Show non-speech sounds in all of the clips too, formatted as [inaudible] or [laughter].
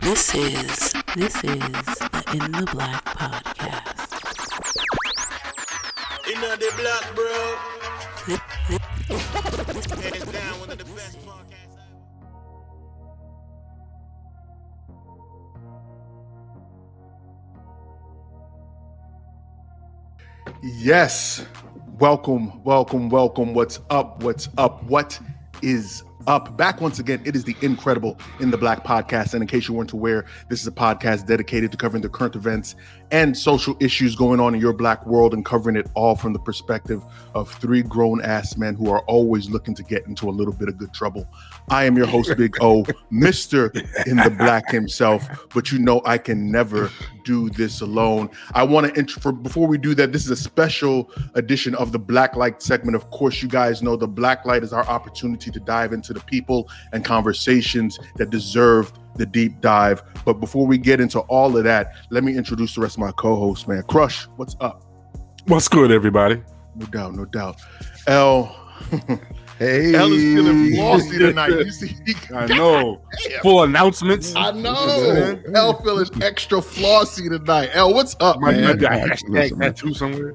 This is this is the In the Black podcast. In the black, bro. Hands down, one of the best podcasts. Yes. Welcome, welcome, welcome. What's up? What's up? What is up? Back once again. It is the incredible In the Black podcast. And in case you weren't aware, this is a podcast dedicated to covering the current events and social issues going on in your black world and covering it all from the perspective of three grown ass men who are always looking to get into a little bit of good trouble. I am your host, Big O, [laughs] Mr. In the Black himself, but you know I can never do this alone. I want to intro for before we do that, this is a special edition of the Black Light segment. Of course, you guys know the Black Light is our opportunity to dive into the people and conversations that deserve the deep dive. But before we get into all of that, let me introduce the rest of my co-hosts, man. Crush, what's up? What's good, everybody? No doubt, no doubt. L. [laughs] Hey, L is feeling flossy tonight. You see, I know. Full announcements. I know. L feeling extra flossy tonight. L, what's up, Might man? be a man, hashtag man. tattoo somewhere.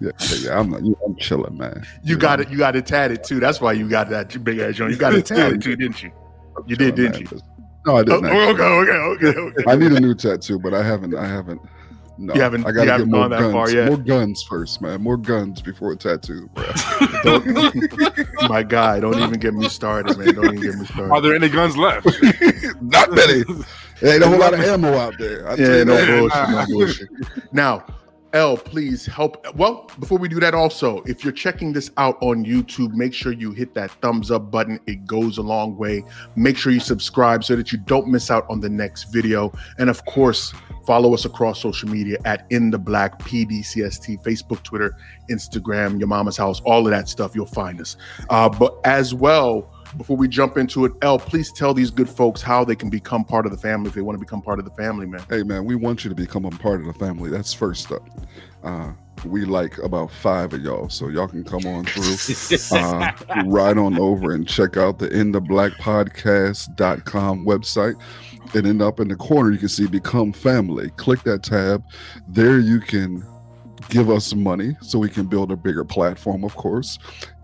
Yeah, yeah, yeah, I'm, I'm chilling, man. You got it. You got it tatted too. That's why you got that big ass joint. You got it tatted too, didn't you? You did, didn't you? No, I Oh, didn't. actually. okay, okay, okay, okay. I need a new tattoo, but I haven't. I haven't. No, You haven't- I gotta haven't get more guns. far yet? More guns first, man. More guns before a tattoo, bro. [laughs] Don't, [laughs] My guy, don't even get me started, man. Don't even get me started. Are there any guns left? [laughs] not many. There ain't a whole lot of ammo out there. I Yeah, no bullshit, no bullshit. Now, L, please help. Well, before we do that, also, if you're checking this out on YouTube, make sure you hit that thumbs up button. It goes a long way. Make sure you subscribe so that you don't miss out on the next video. And of course, follow us across social media at In the Black PDCST, Facebook, Twitter, Instagram, Your Mama's House, all of that stuff. You'll find us. Uh, but as well, before we jump into it, L, please tell these good folks how they can become part of the family if they want to become part of the family, man. Hey, man, we want you to become a part of the family. That's first up. Uh, we like about five of y'all, so y'all can come on through. [laughs] uh, right on over and check out the in the black podcast.com website and then up in the corner you can see become family click that tab there you can give us money so we can build a bigger platform of course.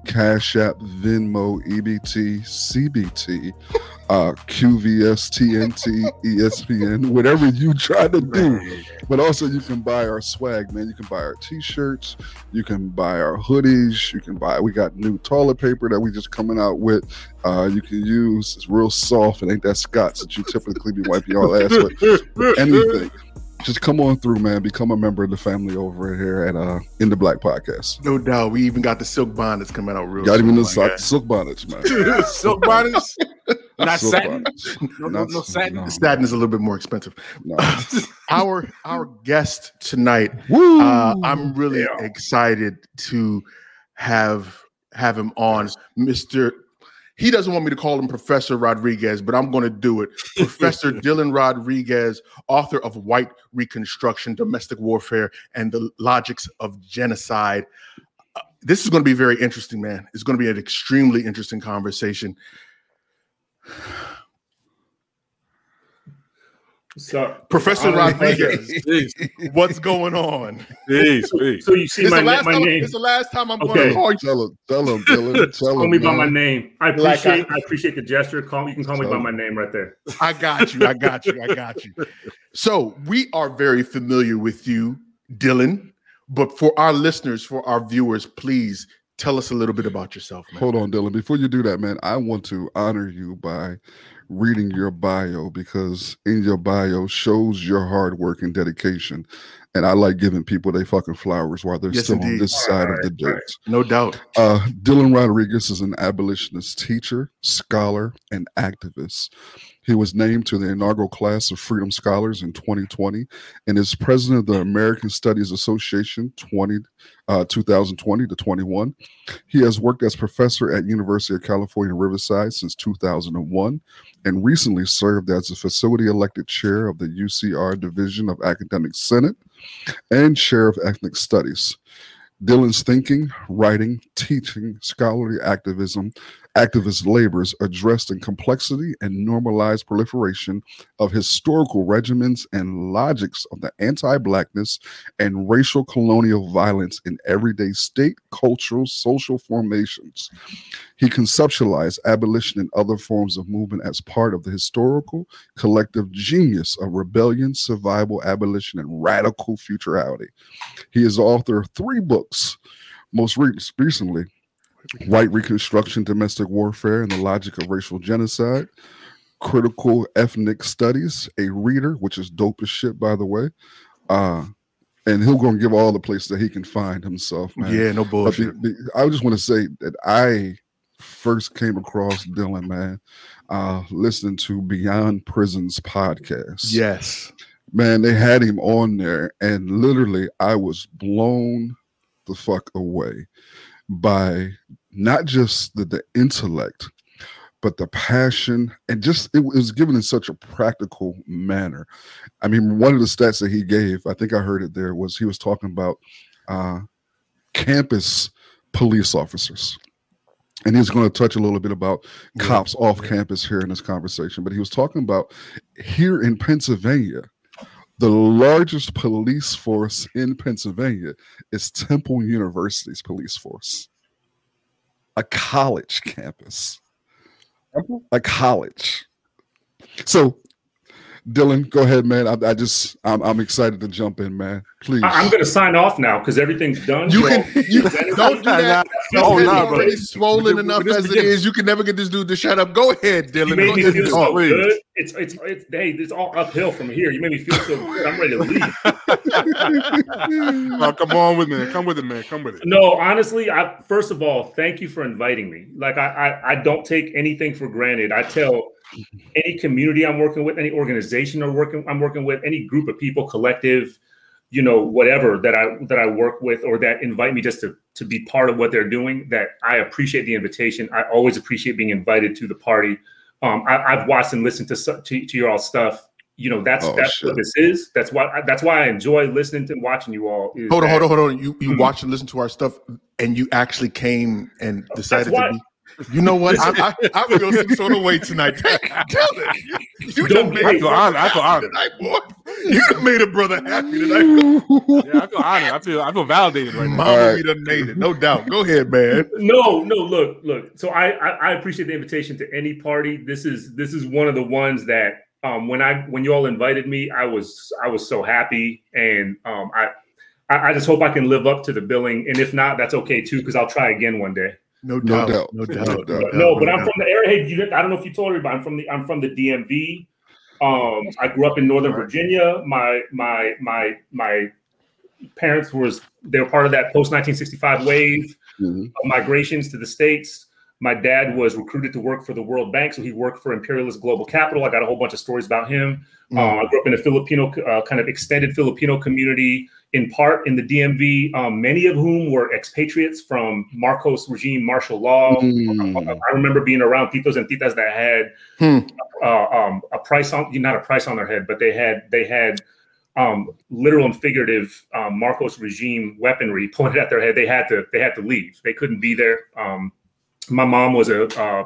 Cash app venmo ebt cbt uh, qvs tnt espn whatever you try to do. But also you can buy our swag man. You can buy our t-shirts. You can buy our hoodies. You can buy we got new toilet paper that we just coming out with. Uh you can use. It's real soft. It ain't that scots that you typically be wiping your ass with. Anything just come on through man become a member of the family over here at uh in the black podcast No doubt. We even got the silk bonnets coming out real got soon. even the my silk, bonnets man [laughs] Silk bonnets? [laughs] Not Silk satin? bonnets. No, no, no satin? no, satin is a little bit more expensive. no. [laughs] our our guest tonight, Woo! uh, I'm really Yeah. excited to have have him on, Mister. He doesn't want me to call him Professor Rodriguez, but I'm going to do it. [laughs] Professor Dylan Rodriguez, author of White Reconstruction, Domestic Warfare, and the Logics of Genocide. Uh, this is going to be very interesting, man. It's going to be an extremely interesting conversation. So, Professor Rodriguez, [laughs] what's going on? peace, peace. so you see This my, the last my time, name. This the last time I'm going Okay. to call you. tell him tell him Dylan [laughs] tell Call him me by my name. I Like appreciate I- I, appreciate the gesture. Call you can call me by So- my name right there. I got you. I got you. I got you. So we are very familiar with you, Dylan. But for our listeners, for our viewers, please tell us a little bit about yourself, man. Hold on, Dylan. Before you do that, man, I want to honor you by reading your bio because in your bio shows your hard work and dedication. And I like giving people they fucking flowers while they're Yes, still on indeed. this side of the dirt. alright. No doubt. Uh, Dylan Rodriguez is an abolitionist teacher, scholar, and activist. He was named to the inaugural class of Freedom Scholars in 2020 and is president of the American Studies Association 20, uh, 2020 to 21. He has worked as professor at University of California, Riverside since 2001 and recently served as the facility elected chair of the UCR Division of Academic Senate and chair of ethnic studies. Dylan's thinking, writing, teaching, scholarly activism, activist labors addressed in complexity and normalized proliferation of historical regimens and logics of the anti-blackness and racial colonial violence in everyday state, cultural, social formations. He conceptualized abolition and other forms of movement as part of the historical collective genius of rebellion, survival, abolition, and radical futurality. He is the author of three books, most re- recently, White Reconstruction, Domestic Warfare, and the Logic of Racial Genocide, Critical Ethnic Studies, a reader, which is dope as shit, by the way. Uh, and he'll go and give all the places that he can find himself, man. Yeah, no bullshit. the- the- I just want to say that I first came across Dylan, man, uh, listening to Beyond Prisons podcast. Yes. Man, they had him on there, and literally, I was blown the fuck away by not just the, the intellect, but the passion, and just it was given in such a practical manner. I mean, one of the stats that he gave, I think I heard it there, was he was talking about uh, campus police officers. And he's going to touch a little bit about cops off campus here in this conversation, but he was talking about here in Pennsylvania, the largest police force in Pennsylvania is Temple University's police force, a college campus, a college. So, Dylan, go ahead, man. I, I just, I'm, I'm excited to jump in, man. Please. I, am going to sign off now because everything's done. You all- can you, don't do that. Oh, He's nah, bro. already swollen We- we- enough this as it beginning. is. You can never get this dude to shut up. Go ahead, Dylan. You Dylan. made me feel so oh, please. good. It's it's it's hey, it's all uphill from here. You made me feel so good. I'm ready to leave. [laughs] Oh, come on with me. Come with it, man. Come with it. No, honestly, I first of all, thank you for inviting me. Like I, I, I don't take anything for granted. I tell any community I'm working with, any organization I'm working, I'm working with, any group of people, collective, you know, whatever that I that I work with or that invite me just to to be part of what they're doing. That I appreciate the invitation. I always appreciate being invited to the party. Um, I, I've watched and listened to to, to your all stuff. You know, that's Oh, that's shit. what this is. That's why that's why I enjoy listening to and watching you all. Hold on, that- hold on, hold on. You you Mhm. watched and listened to our stuff, and you actually came and decided why- to be. You know what? I, I, I feel [laughs] some sort of way tonight. [laughs] Tell Dylan, you Don't done be- made I feel a honored. I feel brother honored. tonight, boy. You done made a brother happy tonight. [laughs] Yeah, I feel honored. I feel I feel validated right now. Mama, All right. we done made it, no doubt. Go ahead, man. No, no, look, look. So I, I I appreciate the invitation to any party. This is this is one of the ones that um when I when you all invited me, I was I was so happy and um I I I just hope I can live up to the billing, and if not, that's okay too, because I'll try again one day. No doubt. No doubt, doubt. no doubt, No no doubt. doubt. no, but I'm doubt. from the area. Hey, you, I don't know if you told everybody. I'm from the I'm from the DMV. Um, I grew up in Northern Virginia. My my my my parents was they were part of that post 1965 wave. Mhm. of migrations to the states. My dad was recruited to work for the World Bank, so he worked for Imperialist Global Capital. I got a whole bunch of stories about him. Mm. Uh, I grew up in a Filipino, uh, kind of extended Filipino community, in part in the DMV, um, many of whom were expatriates from Marcos regime martial law. Mm. I remember being around titos and titas that had Hmm. uh, um, a price on, not a price on their head, but they had they had um, literal and figurative um, Marcos regime weaponry [laughs] pointed at their head. They had to they had to leave. They couldn't be there. Um, my mom was a, uh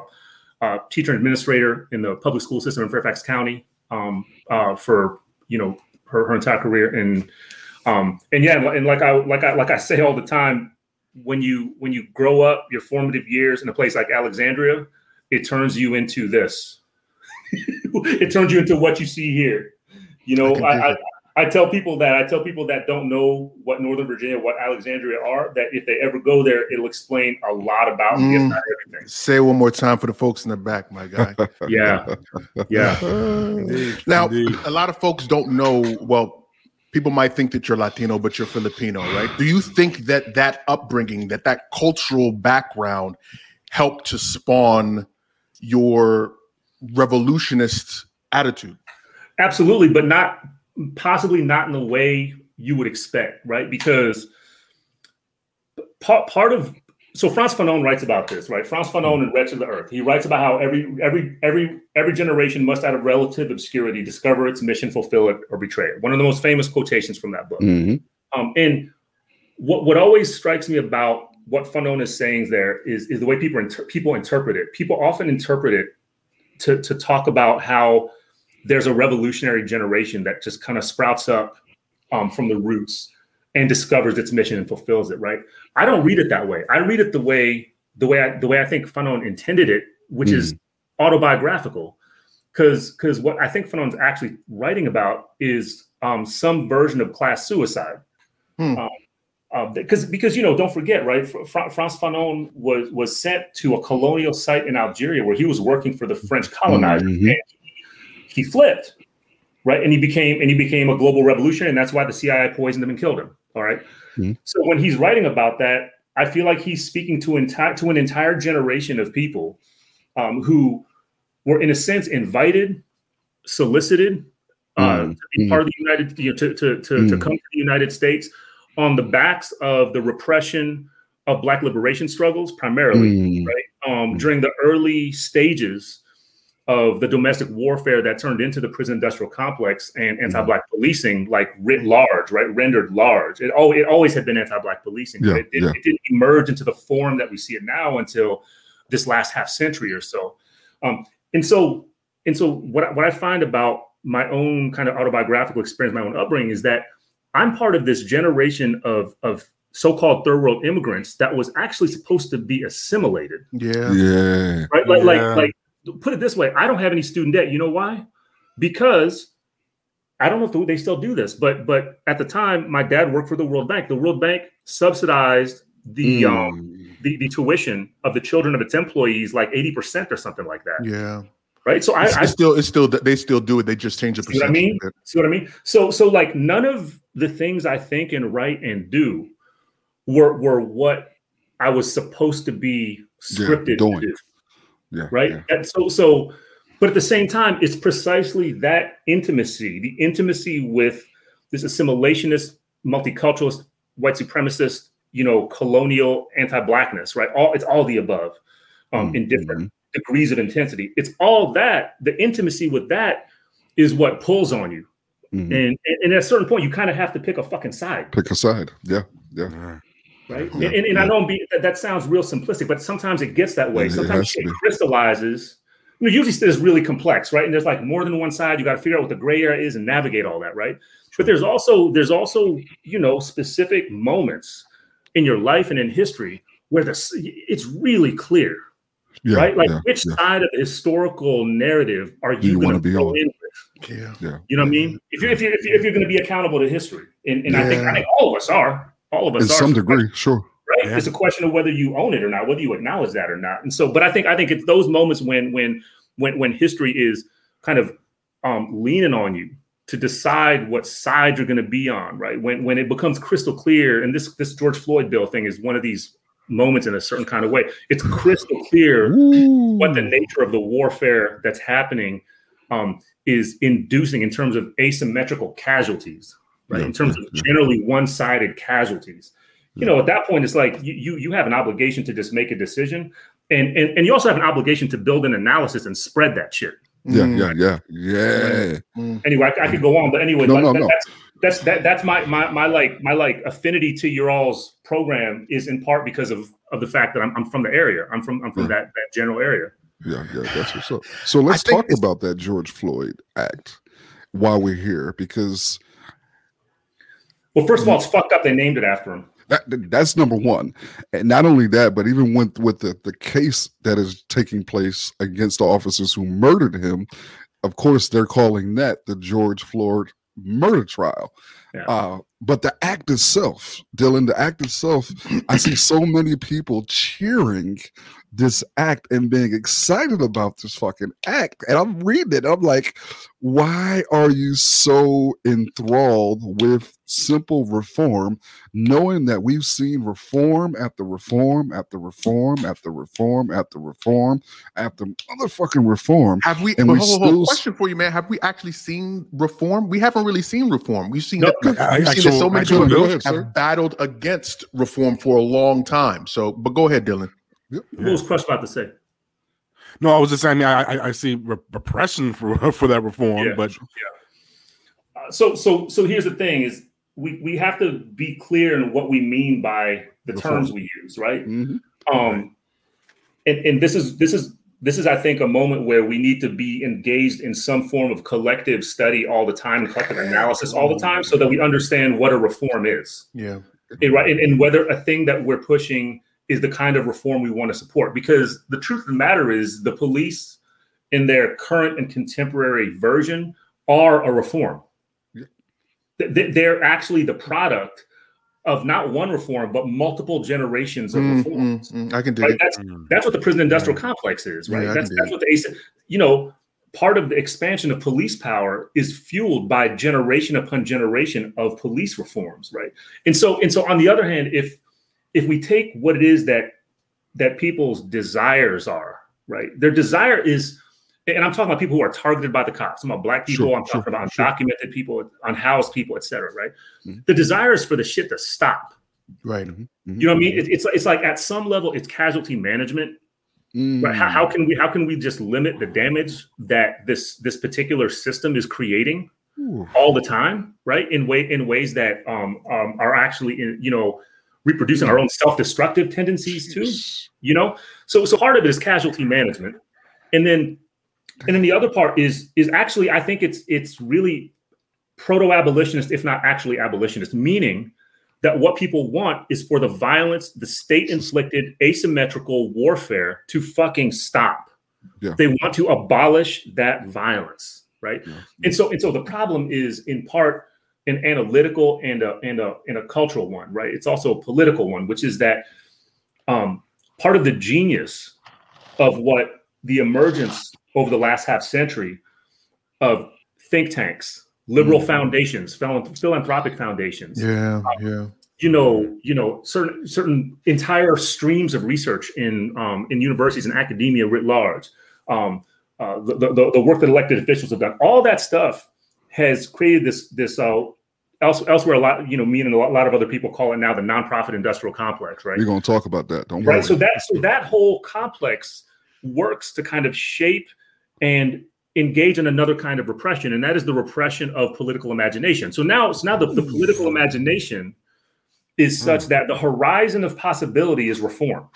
uh teacher and administrator in the public school system in Fairfax County um, uh, for you know her, her entire career and um, and yeah and like I like I like I say all the time when you when you grow up your formative years in a place like Alexandria it turns you into this [laughs] it turns you into what you see here you know I I, I, tell people that I tell people that don't know what Northern Virginia, what Alexandria are, that if they ever go there, it'll explain a lot about me, if Mm. not everything. Say it one more time for the folks in the back, my guy. [laughs] Yeah, [laughs] yeah. Now, Indeed. a lot of folks don't know. Well, people might think that you're Latino, but you're Filipino, right? Do you think that that upbringing, that that cultural background, helped to spawn your revolutionist attitude? Absolutely, but not possibly not in the way you would expect, right? Because part part of so Frantz Fanon writes about this, right? Frantz Fanon in Wretched of the Earth. He writes about how every every every every generation must, out of relative obscurity, discover its mission, fulfill it, or betray it. One of the most famous quotations from that book. Mhm. Um, and what what always strikes me about what Fanon is saying there is is the way people inter- people interpret it. People often interpret it to to talk about how there's a revolutionary generation that just kind of sprouts up um, from the roots and discovers its mission and fulfills it. Right? I don't read it that way. I read it the way the way I the way I think Fanon intended it, which Mm. is autobiographical. Because because what I think Fanon's actually writing about is um, some version of class suicide. Hmm. Um, uh, because because you know don't forget right Fra- Frantz Fanon was was sent to a colonial site in Algeria where he was working for the French colonizer Mhm. and he flipped right and he became and he became a global revolutionary and that's why the CIA poisoned him and killed him all right Mhm. so when he's writing about that I feel like he's speaking to entire to an entire generation of people um, who were in a sense invited solicited uh, Mm, to be part of the United you know to to to, to Mm. come to the United States on the backs of the repression of black liberation struggles primarily Mm, right um, Mm. during the early stages of the domestic warfare that turned into the prison industrial complex and anti-black policing like writ large right rendered large it, oh, it always had been anti-black policing but Yeah, it, didn't, yeah. it didn't emerge into the form that we see it now until this last half century or so um, and so and so what, I- what i find about my own kind of autobiographical experience my own upbringing is that i'm part of this generation of of so-called third world immigrants that was actually supposed to be assimilated Yeah. yeah. right like Yeah. like like put it this way i don't have any student debt you know why because i don't know if they still do this but but at the time my dad worked for the world bank the world bank subsidized the um Mm, the, the tuition of the children of its employees like 80% or something like that Yeah. right so i, It's, I it's still it's still they still do it. They just change the See what I mean? See what I mean? So so like none of the things I think and write and do were were what I was supposed to be Yeah, scripted doing. to do. Yeah. Right. yeah. And so so but at the same time, it's precisely that intimacy, the intimacy with this assimilationist, multiculturalist, white supremacist, you know, colonial anti-blackness, right? All it's all the above um, in different degrees of intensity. It's all that. The intimacy with that is what pulls on you. Mhm. And, and at a certain point, you kind of have to pick a fucking side, Pick a side. Yeah. Yeah. Yeah. right? Yeah, and, and I yeah. know I'm being, that, that sounds real simplistic, but sometimes it gets that way. It Sometimes has to it crystallizes. You know, usually it's really complex, right? And there's like more than one side. You got to figure out what the gray area is and navigate all that, right? But there's also there's also you know specific moments in your life and in history where the it's really clear, Yeah. right? Like yeah, which yeah. side of the historical narrative are you, you going wanna be on? in with? Yeah. Yeah. You know what I mean? If you're if you're if you're, you're going to be accountable to history, and, and I think I think all of us are, all of us In are some So, degree, sure. right? Yeah. It's a question of whether you own it or not, whether you acknowledge that or not. And so, but I think I think it's those moments when when when when history is kind of um, leaning on you to decide what side you're going to be on, right? When when it becomes crystal clear, and this this George Floyd bill thing is one of these moments in a certain kind of way. It's crystal clear what the nature of the warfare that's happening um, is inducing in terms of asymmetrical casualties, right? Yeah, in terms of generally one-sided casualties. You know, at that point, it's like you you you have an obligation to just make a decision, and and, and you also have an obligation to build an analysis and spread that shit. Yeah, Mm, yeah, yeah, yeah. mm. Anyway, I, I could go on, but anyway, No, like, no, that- no. that's that's that, that's my my my like my like affinity to your all's program is in part because of of the fact that I'm, I'm from the area. I'm from I'm from Yeah. that that general area. Yeah, yeah, that's what's up. So let's talk about that George Floyd act while we're here, because Well, first of all, it's fucked up. They named it after him. that that's number one. And not only that, but even with with the, the case that is taking place against the officers who murdered him, of course they're calling that the George Floyd murder trial. Yeah. Uh, but the act itself, Dylan, the act itself, I see so many people cheering this act and being excited about this fucking act. And I'm reading it. I'm like, why are you so enthralled with simple reform, knowing that we've seen reform after reform after reform after reform after reform after motherfucking reform? Have we? And but we hold, hold, hold. still- question for you, man. Have we actually seen reform? We haven't really seen reform. We've seen No, that. We've I- seen that so many actual- people ahead, have sir. battled against reform for a long time. So, but go ahead, Dylan. What was Crush about to say? No, I was just saying. I I, I, I see repression for [laughs] for that reform, Yeah. but Uh, so so so here's the thing: is we we have to be clear in what we mean by the Reform. terms we use, right? Mhm. Um, and, and this is this is this is I think a moment where we need to be engaged in some form of collective study all the time, collective analysis all the time, so that we understand what a reform is, Yeah. and, right? And, and whether a thing that we're pushing is the kind of reform we want to support. Because the truth of the matter is, the police, in their current and contemporary version, are a reform. Yeah. Th- th- They're actually the product of not one reform, but multiple generations of Mm, reforms. mm, mm. I can do Right? it. That's that's what the prison industrial complex is, right? Yeah, that's that's what the ACE, you know, part of the expansion of police power is fueled by generation upon generation of police reforms, right? And so and so on the other hand, if if we take what it is that that people's desires are, right? Their desire is and I'm talking about people who are targeted by the cops. I'm about black people. Sure, I'm talking sure, about sure. undocumented people, unhoused people, et cetera, right? Mhm. The desire is for the shit to stop. Right. Mhm. You know what I mean? It- it's it's like at some level, it's casualty management Mm. Right? How, how can we how can we just limit the damage that this this particular system is creating Ooh. all the time, right? In way in ways that um, um are actually in you know reproducing our own self-destructive tendencies too. Jeez. You know, so so part of it is casualty management, and then and then the other part is is actually I think it's it's really proto-abolitionist, if not actually abolitionist, meaning that what people want is for the violence, the state-inflicted asymmetrical warfare to fucking stop. Yeah. They want to abolish that violence, right? Yeah. And so and so the problem is in part an analytical and a and a and a cultural one, right? It's also a political one, which is that um, part of the genius of what the emergence over the last half century of think tanks, liberal Mm. foundations, philanthropic foundations, Yeah. Yeah. you know, you know, certain certain entire streams of research in um, in universities and academia writ large, um, uh, the, the the work that elected officials have done, all that stuff has created this this uh, else, elsewhere a lot, you know, me and a lot, lot of other people call it now the nonprofit industrial complex, right? We're gonna talk about that. Don't worry. right so that so that whole complex works to kind of shape and engage in another kind of repression and that is the repression of political imagination. So now so now the, the political imagination is such that the horizon of possibility is reform.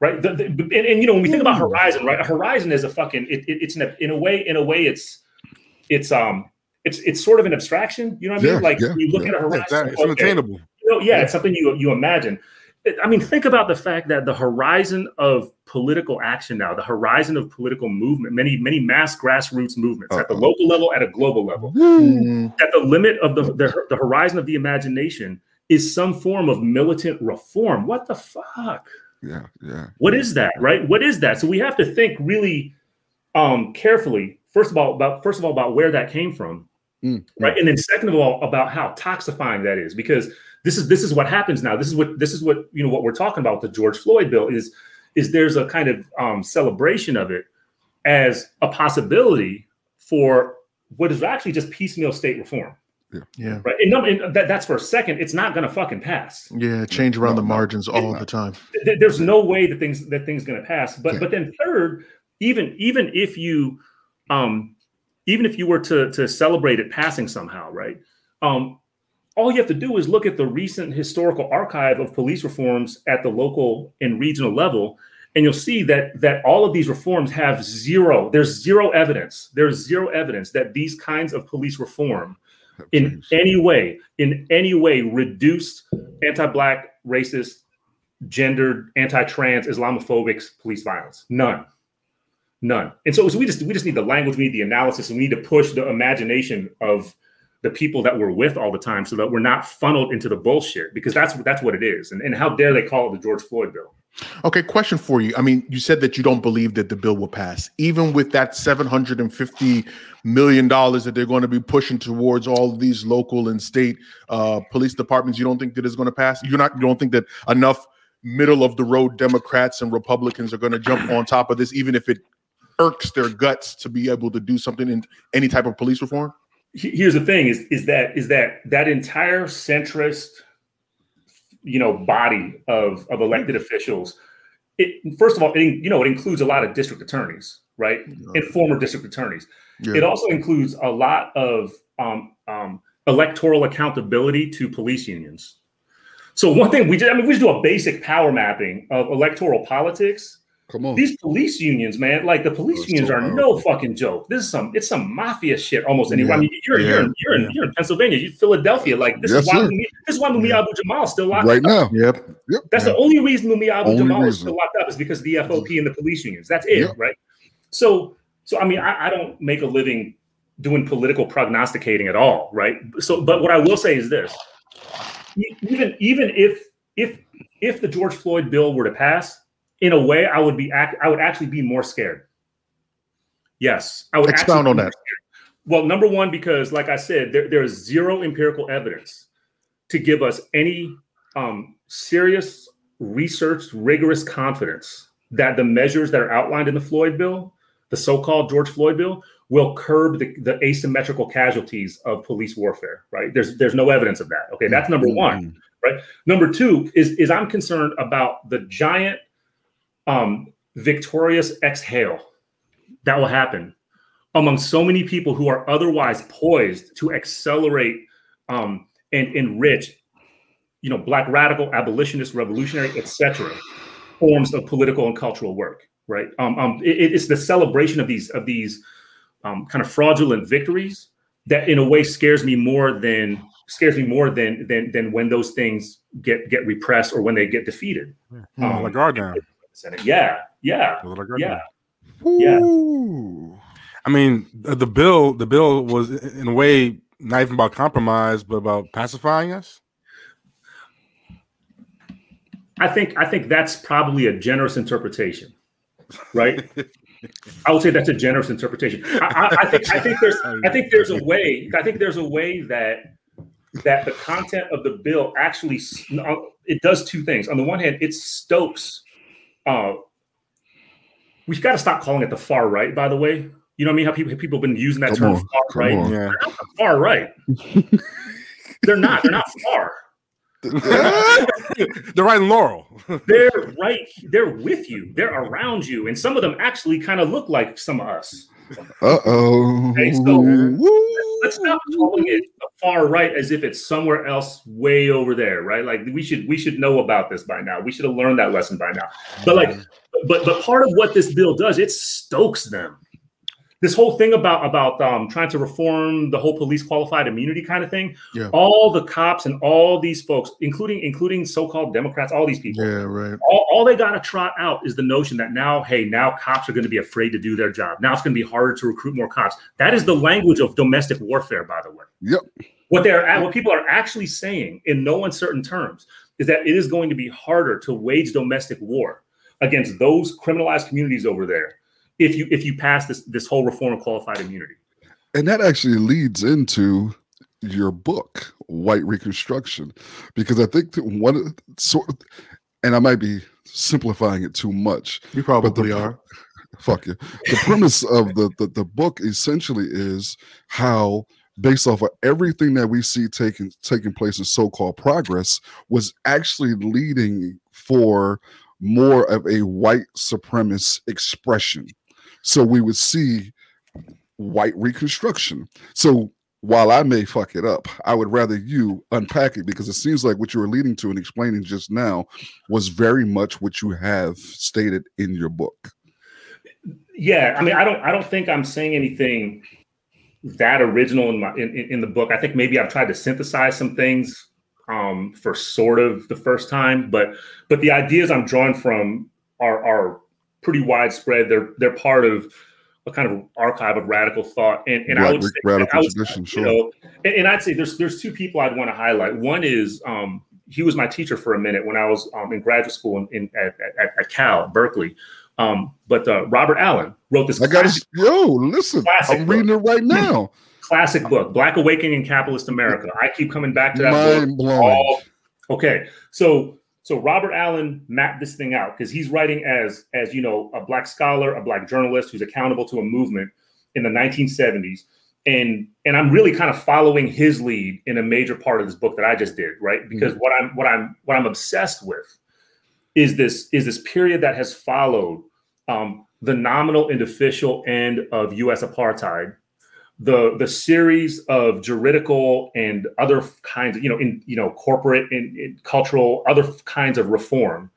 Right? The, the- and, and, you know when we think about horizon right a horizon is a fucking it, it, it's in a, in a way in a way it's it's um it's it's sort of an abstraction you know what i mean? Yeah, like yeah, you look yeah. at a horizon exactly. It's okay, unattainable. you know, yeah, it's something you you imagine. It- I mean, think about the fact that the horizon of political action now, the horizon of political movement, many many mass grassroots movements at the local level, at a global level, Mm, that the limit of the, the the horizon of the imagination is some form of militant reform. What the fuck? yeah, yeah. What is that, right? What is that? So we have to think really um, carefully. First of all, about first of all about where that came from, Mm, right? And then second of all about how toxifying that is, because this is this is what happens now. This is what this is what you know what we're talking about the George Floyd bill is is there's a kind of um, celebration of it as a possibility for what is actually just piecemeal state reform, yeah. right? And, no- and that, that's for a second. It's not going to fucking pass. Yeah. Change around No, the margins all no. the time. Th- there's no way that things that things going to pass but Yeah. but then third even even if you um even if you were to to celebrate it passing somehow right um all you have to do is look at the recent historical archive of police reforms at the local and regional level and you'll see that that all of these reforms have zero there's zero evidence there's zero evidence that these kinds of police reform oh, in any way in any way reduced anti-black racist gendered anti-trans islamophobic police violence. None. None. And so, so we just we just need the language we need the analysis and we need to push the imagination of the people that we're with all the time so that we're not funneled into the bullshit because that's that's what it is and, and how dare they call it the george floyd bill Okay, question for you. I mean, you said that you don't believe that the bill will pass, even with that seven hundred and fifty million dollars that they're going to be pushing towards all these local and state uh, police departments. You don't think that it's going to pass? You're not. You don't think that enough middle of the road Democrats and Republicans are going to jump on top of this, even if it irks their guts to be able to do something in any type of police reform? He- here's the thing is is that is that that entire centrist you know body of of elected officials it first of all it, you know it includes a lot of district attorneys right and former district attorneys Yeah. it also includes a lot of um, um, electoral accountability to police unions. So one thing we did, I mean, we just do a basic power mapping of electoral politics. Come on. These police unions, man, like the police Oh, unions so are no fucking joke. This is some, it's some mafia shit almost anyway. I mean, you're, you're, in, you're, in, you're in Pennsylvania, you're Philadelphia. Like this Yes, is why. Mumi, this is why Mumia Abu Jamal is still locked right up. now. Yep. Yep. That's the only reason Mumia Abu Only Jamal is reason. still locked up is because of the FOP and the police unions. That's it, Yep. right? So, so I mean, I, I don't make a living doing political prognosticating at all, right? So, but what I will say is this: even even if if if the George Floyd bill were to pass, in a way, I would be act, I would actually be more scared. Yes, I would Expound on that. Well, number one, because like I said, there, there is zero empirical evidence to give us any um, serious, researched, rigorous confidence that the measures that are outlined in the Floyd bill, the so-called George Floyd bill, will curb the, the asymmetrical casualties of police warfare. Right? There's there's no evidence of that. Okay, that's number one. Right. Number two is is I'm concerned about the giant, um, victorious exhale that will happen among so many people who are otherwise poised to accelerate um, and enrich, you know, black radical, abolitionist, revolutionary, etc. forms of political and cultural work. Right? Um, um, it- it's the celebration of these of these um, kind of fraudulent victories that, in a way, scares me more than scares me more than than than when those things get get repressed or when they get defeated. Hmm, Um, like down. Senate. Yeah, yeah, Like guard yeah. down. Yeah. I mean, the, the bill, the bill was in a way not even about compromise, but about pacifying us. I think I think that's probably a generous interpretation, right? [laughs] I would say that's a generous interpretation. I, I, I think I think there's [laughs] I think there's a way I think there's a way that that the content of the bill actually uh, it does two things. On the one hand, it stokes. Uh, we've got to stop calling it the far right. By the way, you know what I mean? How people people have been using that Come term on, far come right. on. Yeah. They're not the far right. [laughs] they're not. They're not far. [laughs] They're right in Laurel. [laughs] they're right they're with you they're around you and some of them actually kind of look like some of us Uh oh. Okay, so- let's stop calling it the far right as if it's somewhere else way over there right? Like we should we should know about this by now. We should have learned that lesson by now. But like but but part of what this bill does it stokes them this whole thing about about um, trying to reform the whole police qualified immunity kind of thing Yeah. all the cops and all these folks including including so-called democrats all these people Yeah, right. all, all they got to trot out is the notion that now, hey, now cops are going to be afraid to do their job. Now it's going to be harder to recruit more cops. That is the language of domestic warfare, by the way. Yep. What they are, what people are actually saying in no uncertain terms is that it is going to be harder to wage domestic war against those criminalized communities over there if you if you pass this this whole reform of qualified immunity. And that actually leads into your book, White Reconstruction, because I think that one sort of, and I might be simplifying it too much. You probably the- are. [laughs] Fuck you. The premise of the, the the book essentially is how, based off of everything that we see taking taking place in so-called progress, was actually leading for more of a white supremacist expression. So we would see white reconstruction. So while I may fuck it up, I would rather you unpack it because it seems like what you were leading to and explaining just now was very much what you have stated in your book. Yeah, I mean, I don't I don't think I'm saying anything that original in my in, in the book. I think maybe I've tried to synthesize some things um, for sort of the first time, but but the ideas I'm drawing from are are pretty widespread. They're they're part of a kind of archive of radical thought, and and I would say, radical I would- tradition, sure. know, and, and I'd say there's there's two people I'd want to highlight. One is um, he was my teacher for a minute when I was um, in graduate school in, in at, at, at Cal Berkeley. Um, but uh, Robert Allen wrote this I got to yo, listen, I'm reading it right now. [laughs] classic book, Black Awakening in Capitalist America. I keep coming back to that book. Blowing. all- okay, so so Robert Allen mapped this thing out because he's writing as as you know a black scholar, a black journalist who's accountable to a movement in the 1970s, and and I'm really kind of following his lead in a major part of this book that I just did, right? Because what I'm what I'm what I'm obsessed with is this is this period that has followed um, the nominal and official end of U.S. apartheid the the series of juridical and other kinds of you know in you know corporate and, and cultural other kinds of reform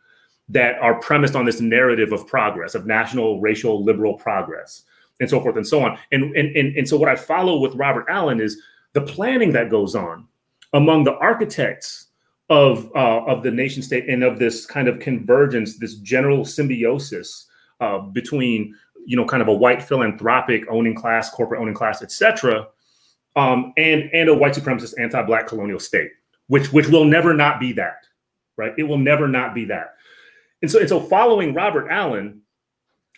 that are premised on this narrative of progress of national racial liberal progress and so forth and so on. And and and, and so what i follow with robert allen is the planning that goes on among the architects of uh, of the nation state and of this kind of convergence this general symbiosis uh, between you know kind of a white philanthropic owning class corporate owning class etc um, and and a white supremacist anti-black colonial state which which will never not be that right? It will never not be that. And so and so following robert allen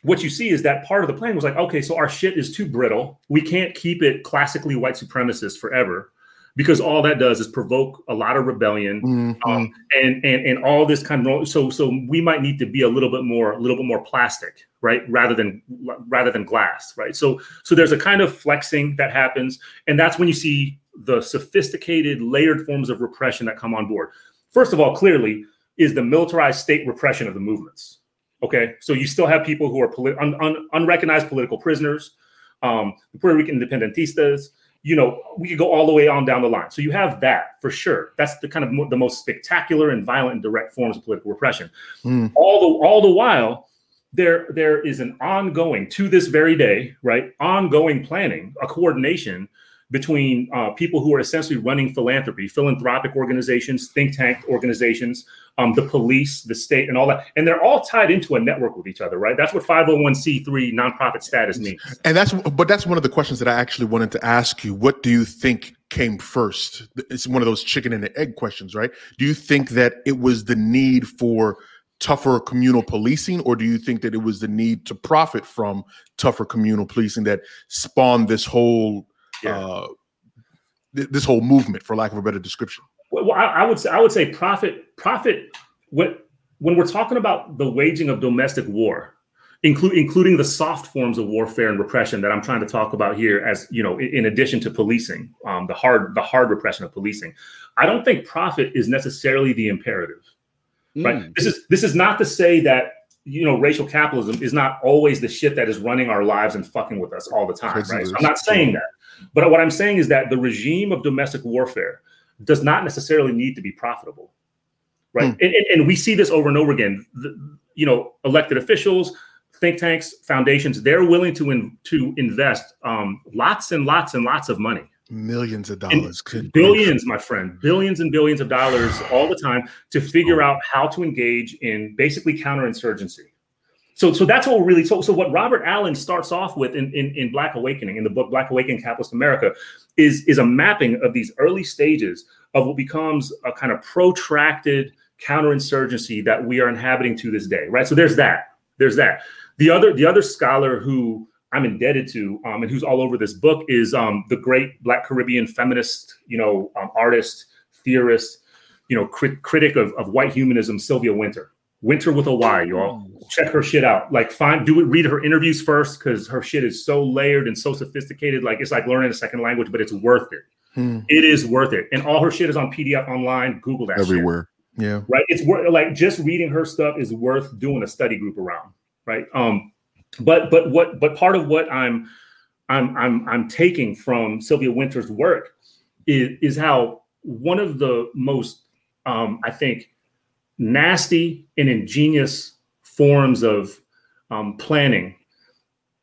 what you see is that part of the plan was like okay so our shit is too brittle. We can't keep it classically white supremacist forever because all that does is provoke a lot of rebellion Mhm. um, and and and all this kind of so so we might need to be a little bit more a little bit more plastic right? Rather than rather than glass right? So so there's a kind of flexing that happens and that's when you see the sophisticated layered forms of repression that come on board. First of all clearly is the militarized state repression of the movements okay? So you still have people who are polit- un- un- unrecognized political prisoners um, the puerto rican independentistas you know, we could go all the way on down the line. So you have that for sure. That's the kind of mo- the most spectacular and violent and direct forms of political repression. Mm. All the all the while, there there is an ongoing to this very day, right? Ongoing planning, a coordination between uh, people who are essentially running philanthropy, philanthropic organizations, think tank organizations, um, the police, the state, and all that, and they're all tied into a network with each other, right? That's what 501c3 nonprofit status means. And that's but that's one of the questions that I actually wanted to ask you. What do you think came first? It's one of those chicken and the egg questions, right? Do you think that it was the need for tougher communal policing, or do you think that it was the need to profit from tougher communal policing that spawned this whole Uh, th- this whole movement, for lack of a better description? Well, I, I would say I would say profit profit when when we're talking about the waging of domestic war, include including the soft forms of warfare and repression that I'm trying to talk about here, as you know, in, in addition to policing, um, the hard the hard repression of policing. I don't think profit is necessarily the imperative, right? Mm. This is this is not to say that you know racial capitalism is not always the shit that is running our lives and fucking with us all the time, right? So. I'm not saying that, but what I'm saying is that the regime of domestic warfare does not necessarily need to be profitable, right? Hmm. And, and, and we see this over and over again. The, you know, elected officials, think tanks, foundations, they're willing to in, to invest um, lots and lots and lots of money Millions of dollars, grief. billions, my friend, billions and billions of dollars all the time to figure oh. out how to engage in basically counterinsurgency. So, so that's what we're really so. So, what Robert Allen starts off with in, in, in Black Awakening, in the book Black Awakening Capitalist America, is is a mapping of these early stages of what becomes a kind of protracted counterinsurgency that we are inhabiting to this day. Right. So there's that. There's that. The other the other scholar who I'm indebted to um, and who's all over this book is um, the great Black Caribbean feminist, you know, um, artist, theorist, you know, crit- critic of, of white humanism, Sylvia Wynter. Wynter with a Y, y'all. Check her shit out. Like, find, do it, read her interviews first because her shit is so layered and so sophisticated. Like, it's like learning a second language, but it's worth it. Hmm. It is worth it. And all her shit is on PDF online. Google that shit everywhere. Yeah. right? It's worth like just reading her stuff is worth doing a study group around, right? Um, but but what but part of what I'm I'm I'm I'm taking from Sylvia Wynter's work is is how one of the most um, I think nasty and ingenious forms of um, planning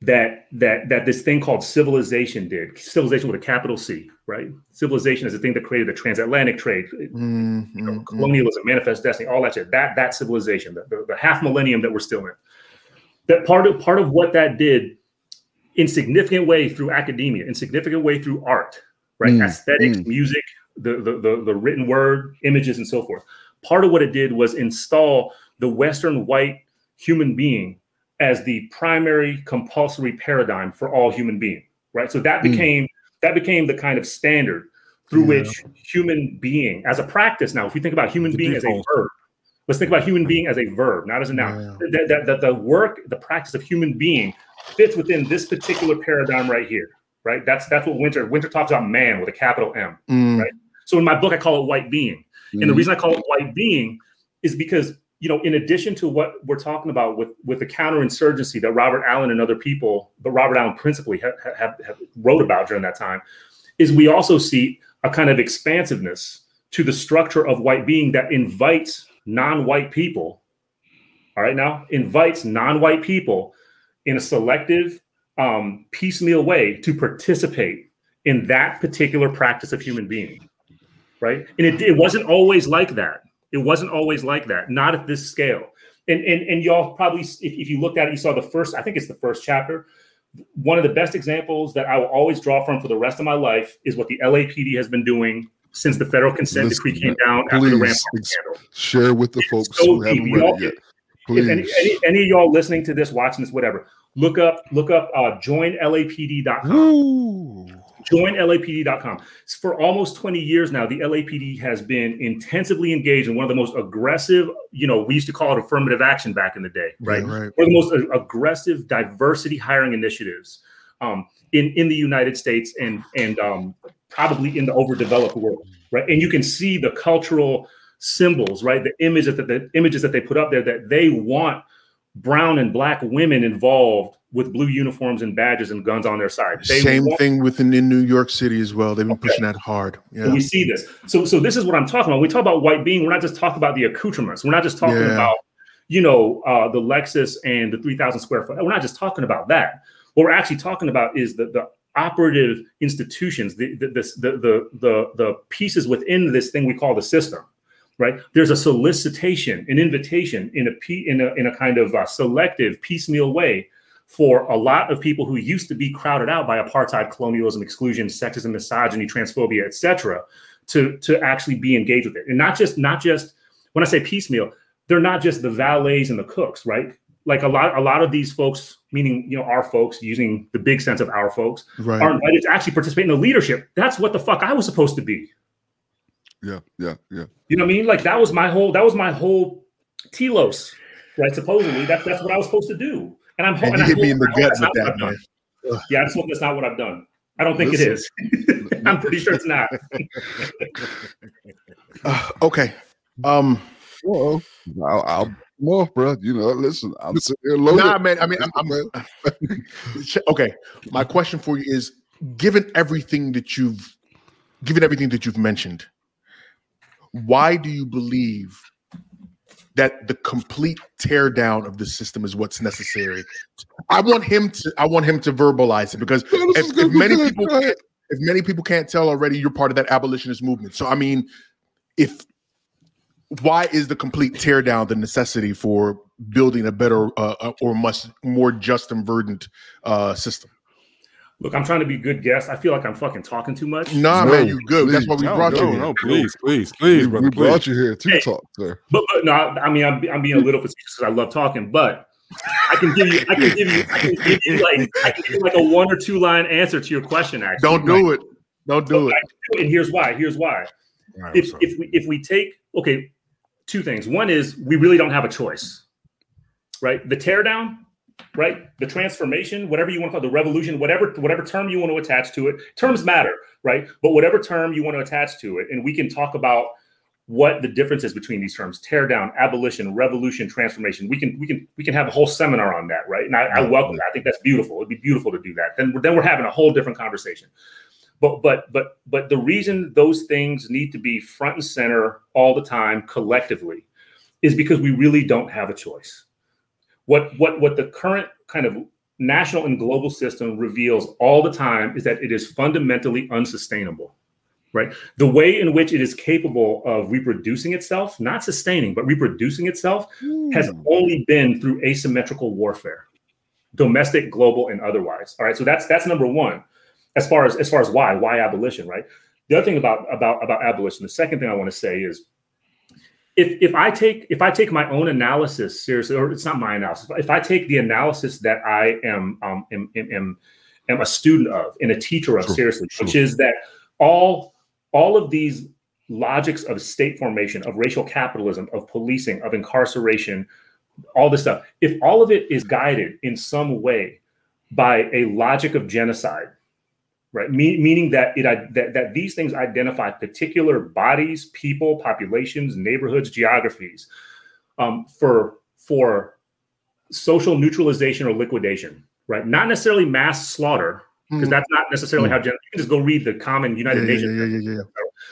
that that that this thing called civilization did civilization with a capital C right civilization is the thing that created the transatlantic trade Mm, you know, mm, mm. colonialism, manifest destiny, all that shit. That that civilization, the, the, the half millennium that we're still in. That part of part of what that did, in significant way through academia, in significant way through art, right? Mm, Aesthetics, mm. music, the, the the the written word, images, and so forth. Part of what it did was install the Western white human being as the primary compulsory paradigm for all human being, right? So that Mm. became that became the kind of standard through Yeah. which human being as a practice now if we think about human The being as a verb let's think about human being as a verb not as a noun Yeah. the, the, the, the work the practice of human being fits within this particular paradigm right here right that's that's what Wynter Wynter talks about man with a capital m Mm, Right. so in my book i call it white being and the Mhm. reason i call it white being is because you know, in addition to what we're talking about with with the counterinsurgency that Robert Allen and other people, but Robert Allen principally have, have, have wrote about during that time, is we also see a kind of expansiveness to the structure of white being that invites non-white people. All right, now invites non-white people in a selective, um, piecemeal way to participate in that particular practice of human being. Right, and it, it wasn't always like that. It wasn't always like that, not at this scale. And and and y'all probably, if, if you looked at it, you saw the first. I think it's the first chapter. One of the best examples that I will always draw from for the rest of my life is what the LAPD has been doing since the federal consent Listen, decree came down after the please, Rampart scandal. Share with the folks so who haven't read it yet. If any, Please. any, any of y'all listening to this, watching this, whatever, look up look up uh, joinlapd.com. Joinlapd.com. For almost 20 years now, the LAPD has been intensively engaged in one of the most aggressive, you know, we used to call it affirmative action back in the day, right? Yeah, right. One of the most aggressive diversity hiring initiatives um, in, in the United States and, and um, probably in the overdeveloped world, right? And you can see the cultural symbols, right? The image that the, images that they put up there that they want brown and black women involved with blue uniforms and badges and guns on their side. They Same want- thing within in New York City as well. They've been Okay. pushing that hard. and we see this. So, so this is what I'm talking about. When we talk about white being. We're not just talking about the accoutrements. We're not just talking Yeah. about, you know, uh, the Lexus and the 3,000 square foot. We're not just talking about that. What we're actually talking about is the the operative institutions, the the this, the, the the the pieces within this thing we call the system. Right? There's a solicitation, an invitation in a in a in a kind of uh, selective, piecemeal way for a lot of people who used to be crowded out by apartheid, colonialism, exclusion, sexism, misogyny, transphobia, etc., to to actually be engaged with it, and not just not just when I say piecemeal, they're not just the valets and the cooks, right? Like a lot a lot of these folks, meaning you know our folks, using the big sense of our folks, Right. are invited to actually participate in the leadership. That's what the fuck I was supposed to be. Yeah, yeah, yeah. You know what I mean? Like that was my whole that was my whole telos, right? Supposedly that's that's what I was supposed to do. And I'm hoping and you I hit me in the I hope guts that's with that, what Yeah, I just hope that's not what I've done. I don't think it is. Listen. [laughs] I'm pretty sure it's not. [laughs] Uh, okay. Um. Well, I'll, I'll more, bro. You know, listen, I'm sitting here loaded. Nah, man. I mean, I'm, I'm [laughs] okay. My question for you is: Given everything that you've, given everything that you've mentioned, why do you believe that the complete tear down of the system is what's necessary? I want him to. I want him to verbalize it because No, if, if many good, people go ahead. can't, if many people can't tell already, you're part of that abolitionist movement. So I mean, if why is the complete tear down the necessity for building a better uh, uh, or much more just and verdant uh, system? Look, I'm trying to be a good guest. I feel like I'm fucking talking too much. Nah, No, man, you good. That's why we No, brought no, you here. no, please, please, please, we, brother, we please. brought you here to Hey. talk, sir. But, but no, I mean, I'm, I'm being a little facetious because I love talking. But I can give you, I can give you, I can give you like, I can give you like a one or two line answer to your question. Actually, Don't do it. Don't do it. And here's why. Here's why. All right, If if we if we take okay, two things. One is we really don't have a choice, right? The teardown, right? The transformation, whatever you want to call it, the revolution, whatever whatever term you want to attach to it. Terms matter, right? But whatever term you want to attach to it, and we can talk about what the difference is between these terms tear down abolition revolution transformation we can we can we can have a whole seminar on that right and i, I welcome that i think that's beautiful it'd be beautiful to do that then, we're- then we're having a whole different conversation but but but but the reason those things need to be front and center all the time collectively is because we really don't have a choice. What what what the current kind of national and global system reveals all the time is that it is fundamentally unsustainable right? The way in which it is capable of reproducing itself not sustaining but reproducing itself hmm. has only been through asymmetrical warfare domestic global and otherwise. All right so that's that's number one as far as as far as why why abolition right the other thing about about about abolition the second thing i want to say is if if i take if i take my own analysis seriously or it's not my analysis if i take the analysis that i am um am am, am, am a student of and a teacher of Sure, seriously sure. which is that all all of these logics of state formation of racial capitalism of policing of incarceration all this stuff if all of it is guided in some way by a logic of genocide right Me- meaning that it that, that these things identify particular bodies people populations neighborhoods geographies um, for for social neutralization or liquidation, right? Not necessarily mass slaughter, because Mhm. that's not necessarily how gen- you can just go read the common United yeah, Nations. yeah, yeah, yeah, yeah.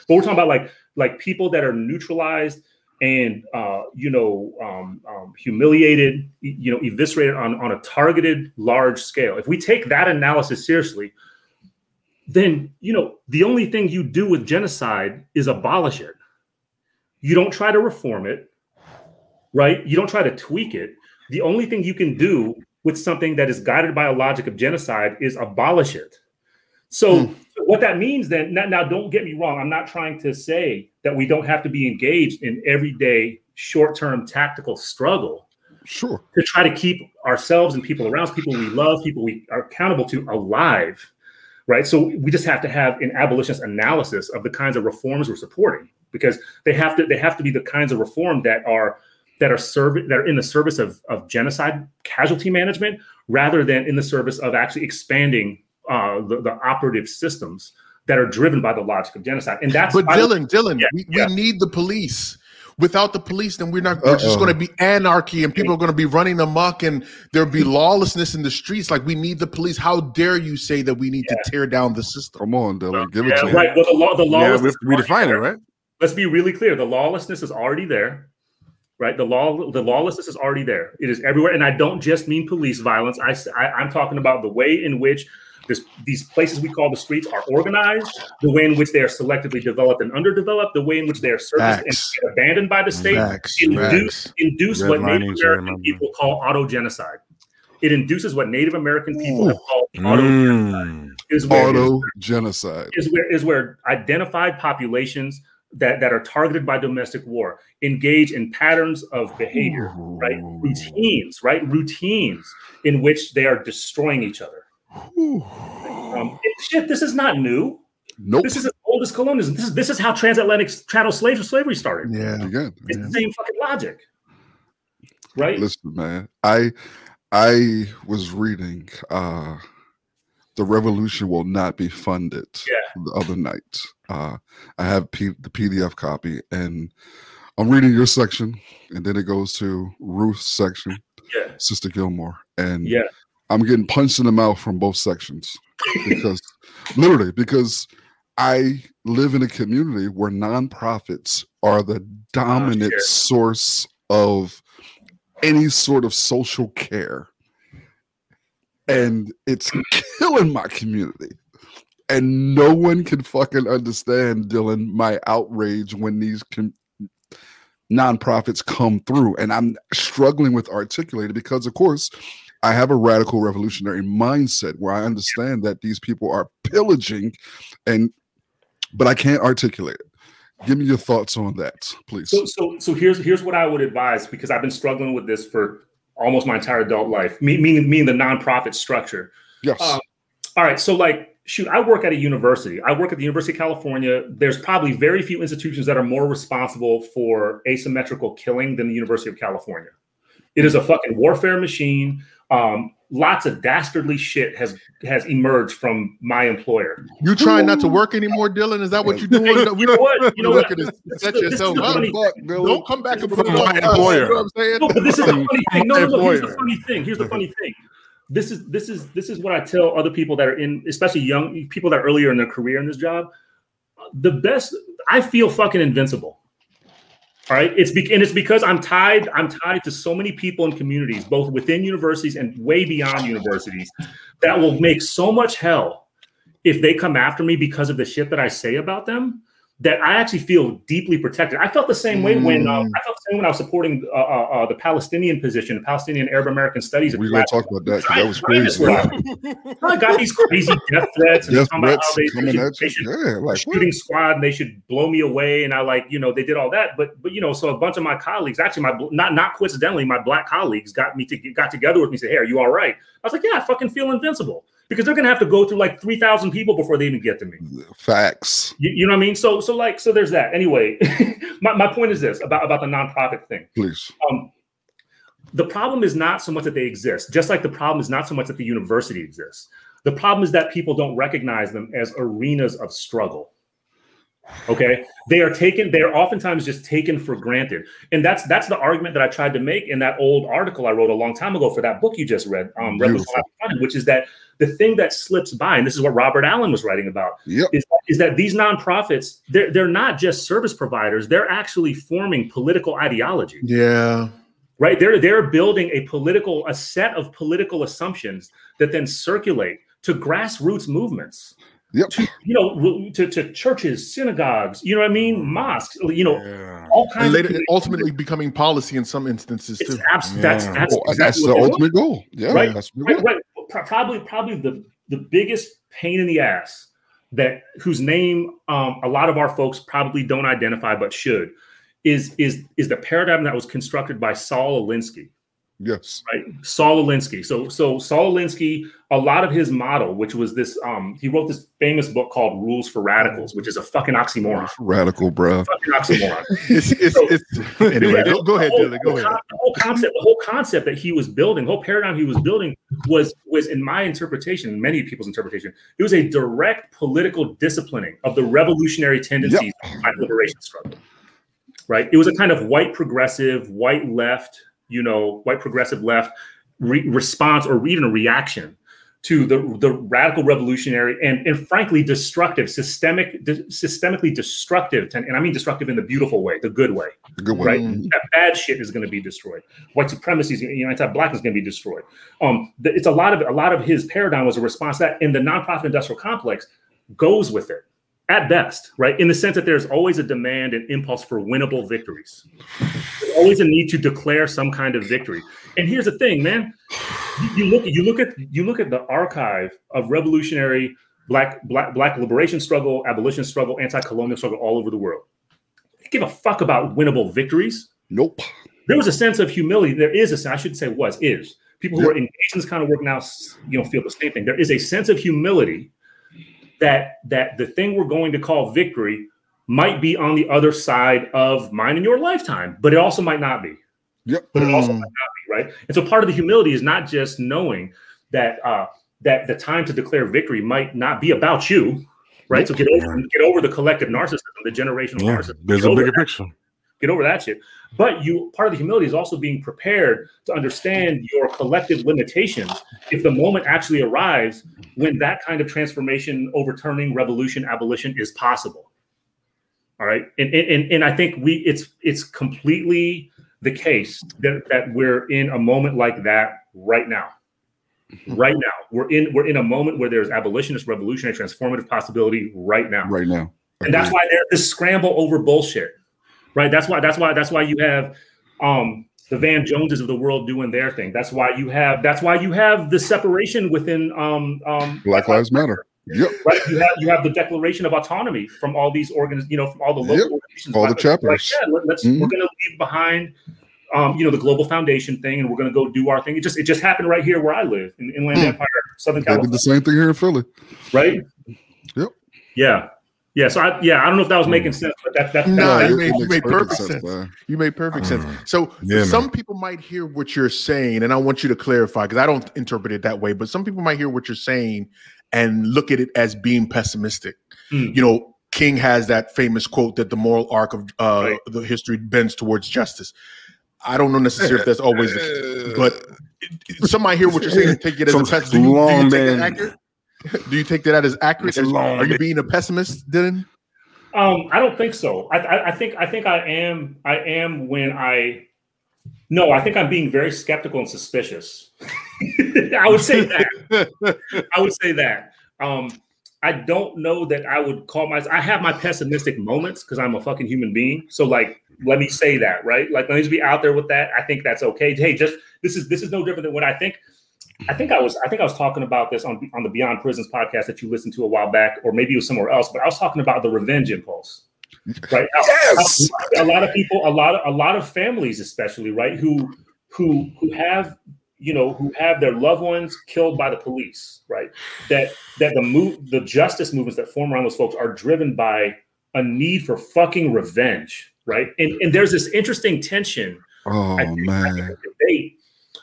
But we're talking about like like people that are neutralized and uh, you know um, um, humiliated, you know, eviscerated on on a targeted large scale. If we take that analysis seriously, then you know the only thing you do with genocide is abolish it. You don't try to reform it, right? You don't try to tweak it. The only thing you can do with something that is guided by a logic of genocide is abolish it. So, Hmm. what that means then, now, now don't get me wrong, I'm not trying to say that we don't have to be engaged in everyday short term tactical struggle Sure. to try to keep ourselves and people around us, people we love, people we are accountable to alive, right? So we just have to have an abolitionist analysis of the kinds of reforms we're supporting because they have to they have to be the kinds of reform that are that are serving that are in the service of, of genocide casualty management rather than in the service of actually expanding uh, the, the operative systems that are driven by the logic of genocide. And that's But Dylan, Dylan, Yeah, we, yeah. we need the police. Without the police, then we're not. We're just going to be anarchy, and people are going to be running amok, and there'll be lawlessness in the streets. Like we need the police. How dare you say that we need to tear down the system? Come on, Dylan. Give it yeah, to right. Well, the law, the Yeah, we have to redefine it, right? let's be really clear the lawlessness is already there right the law the lawlessness is already there it is everywhere and i don't just mean police violence i, I am talking about the way in which this, these places we call the streets are organized the way in which they are selectively developed and underdeveloped the way in which they are serviced Facts. and abandoned by the state Facts, induce, facts. induce what native american people call auto-genocide it induces what native american people have called auto Mm. is where Auto genocide. is where is where identified populations that, that are targeted by domestic war engage in patterns of behavior, right? Routines, right? Routines in which they are destroying each other. Um, shit, this is not new. Nope. This is as old as colonialism. This is this is how transatlantic chattel slave slavery started. Yeah, Again. It's the same fucking logic, right? Listen, man. I I was reading uh The Revolution Will Not Be Funded Yeah. the other night. Uh I have P- the PDF copy and I'm reading your section and then it goes to Ruth's section, Yeah, Sister Gilmore. And yeah, I'm getting punched in the mouth from both sections because literally because I live in a community where nonprofits are the dominant shit. source of any sort of social care. And it's killing my community. And no one can fucking understand, Dylan, my outrage when these com- nonprofits come through. And I'm struggling with articulating because, of course, I have a radical revolutionary mindset where I understand that these people are pillaging and but I can't articulate it. Give me your thoughts on that, please. So, so, so here's here's what I would advise because I've been struggling with this for almost my entire adult life. Me, meaning, meaning the nonprofit structure. yes. um, All right, so like, shoot, I work at a university. I work at the University of California. There's probably very few institutions that are more responsible for asymmetrical killing than the University of California. It is a fucking warfare machine. Um, lots of dastardly shit has has emerged from my employer. you trying not to work anymore, Dylan? Is that what you're doing? [laughs] You know what? You know [laughs] what? at this. Set This is yourself the up. funny- Fuck, Don't come back and From put my us, employer. You know what I'm saying? No, but this is the [laughs] funny thing. No, no, no. Here's the funny thing. Here's the funny thing. This is this is this is what I tell other people that are in, especially young people that are earlier in their career in this job. The best, I feel fucking invincible. All right, it's be, and it's because I'm tied. I'm tied to so many people and communities, both within universities and way beyond universities, that will make so much hell if they come after me because of the shit that I say about them. That I actually feel deeply protected. I felt the same way when uh, Mm. I felt the same when I was supporting uh, uh, uh, the Palestinian position, the Palestinian Arab American Studies. We're gonna talk about that 'cause that was crazy. I got these crazy death threats and Death threats how they, they coming should, at they you. should Yeah, like what? shooting squad and they should blow me away and i like you know they did all that but but you know so a bunch of my colleagues actually my not not coincidentally my black colleagues got me to got together with me and said hey are you all right i was like yeah i fucking feel invincible because they're gonna have to go through like 3000 people before they even get to me Facts, you, you know what i mean so so like so there's that anyway [laughs] my, my point is this about about the nonprofit thing please. um, the problem is not so much that they exist, just like the problem is not so much that the university exists. The problem is that people don't recognize them as arenas of struggle. Okay, they are taken. They are oftentimes just taken for granted, and that's that's the argument that I tried to make in that old article I wrote a long time ago for that book you just read, um. Which is that the thing that slips by, and this is what Robert Allen was writing about, Yep. is, is that these nonprofits they're they're not just service providers; they're actually forming political ideology Yeah. right they're they're building a political a set of political assumptions that then circulate to grassroots movements Yep. to you know to, to churches synagogues you know what i mean mosques you know Yeah. all And kinds of later, communities. ultimately becoming policy in some instances too. abs- that's Yeah. that's, Oh, exactly that's the doing. ultimate goal. Yeah. Right, That's right, right. Probably, probably the the biggest pain in the ass that whose name um, a lot of our folks probably don't identify but should is is is the paradigm that was constructed by Saul Alinsky. Yes. Right, Saul Alinsky. So so Saul Alinsky, a lot of his model, which was this, um, he wrote this famous book called Rules for Radicals, which is a fucking oxymoron. [laughs] Radical, bruh. Fucking oxymoron. [laughs] It's, it's, it's, [laughs] anyway, go, go ahead, whole, Dylan. Go the ahead. The whole concept, the whole concept that he was building, the whole paradigm he was building was was in my interpretation, many people's interpretation, it was a direct political disciplining of the revolutionary tendencies of the liberation struggle. Right? It was a kind of white progressive, white left, you know, white progressive left re- response or even a reaction to the, the radical revolutionary and, and frankly destructive systemic de- systemically destructive ten- and i mean destructive in the beautiful way the good way the Good one. right? Mm. That bad shit is going to be destroyed. White supremacy, is, you know, anti-black is going to be destroyed. Um, th- it's a lot of a lot of his paradigm was a response to that, and the nonprofit industrial complex goes with it at best, right? In the sense that there's always a demand and impulse for winnable victories. There's always a need to declare some kind of victory. And here's the thing, man. You, you look you look at you look at the archive of revolutionary black black black liberation struggle, abolition struggle, anti-colonial struggle all over the world. They give a fuck about winnable victories. Nope. There was a sense of humility. There is a I sense, I should say was, is. People who are engaged in this kind of work now, you know, feel the same thing. There is a sense of humility that that the thing we're going to call victory might be on the other side of mine in your lifetime, but it also might not be. Yep. But it also Mm. might not be, right? And so part of the humility is not just knowing that uh that the time to declare victory might not be about you, right? So get over get over the collective narcissism, the generational Yeah. narcissism. There's Get a bigger that picture. Get over that shit. But you part of the humility is also being prepared to understand your collective limitations if the moment actually arrives when that kind of transformation, overturning, revolution, abolition is possible. All right. And and, and I think we it's it's completely the case that, that we're in a moment like that right now. Mm-hmm. Right now. We're in we're in a moment where there's abolitionist, revolutionary, transformative possibility right now Right now. and that's why there's this scramble over bullshit right that's why that's why that's why you have um the van joneses of the world doing their thing that's why you have that's why you have the separation within um um Black Lives Matter. Yep. right you have you have the declaration of autonomy from all these organs you know from all the local Yep. organizations All the Like, chapters. yeah, let, us Mhm. we're gonna leave behind um, you know, the Global Foundation thing, and we're going to go do our thing. It just it just happened right here where I live in Inland Hmm. Empire, Southern They did California the same thing here in Philly. right? Yep. Yeah. Yeah. So I yeah, I don't know if that was making sense, but that that, No, that, you made- you made perfect sense. man. You made perfect sense. Mm. So Yeah, man. some people might hear what you're saying, and I want you to clarify because I don't interpret it that way. But some people might hear what you're saying and look at it as being pessimistic. Mm. You know, King has that famous quote that the moral arc of uh, Right. the history bends towards justice. I don't know necessarily if that's always the case, but [laughs] some might hear what you're saying and take it as a Some pessimist. Do you, do you long take that been- accurate? Do you take that as accurate? As- long Are you being a pessimist, Dylan? Um, I don't think so. I, I, I think I think I am I am when I no, I think I'm being very skeptical and suspicious. [laughs] I would say that. [laughs] I would say that. Um, I don't know that I would call my I have my pessimistic moments because I'm a fucking human being. So like let me say that, right? Like let me just be out there with that. I think that's okay. Hey, just this is this is no different than what I think. I think I was I think I was talking about this on on the Beyond Prisons podcast that you listened to a while back, or maybe it was somewhere else. But I was talking about the revenge impulse, right? Yes. a lot of people, a lot of a lot of families, especially right, who who who have you know who have their loved ones killed by the police, right? That that the move the justice movements that form around those folks are driven by a need for fucking revenge, right? And and there's this interesting tension Oh I think- I think man.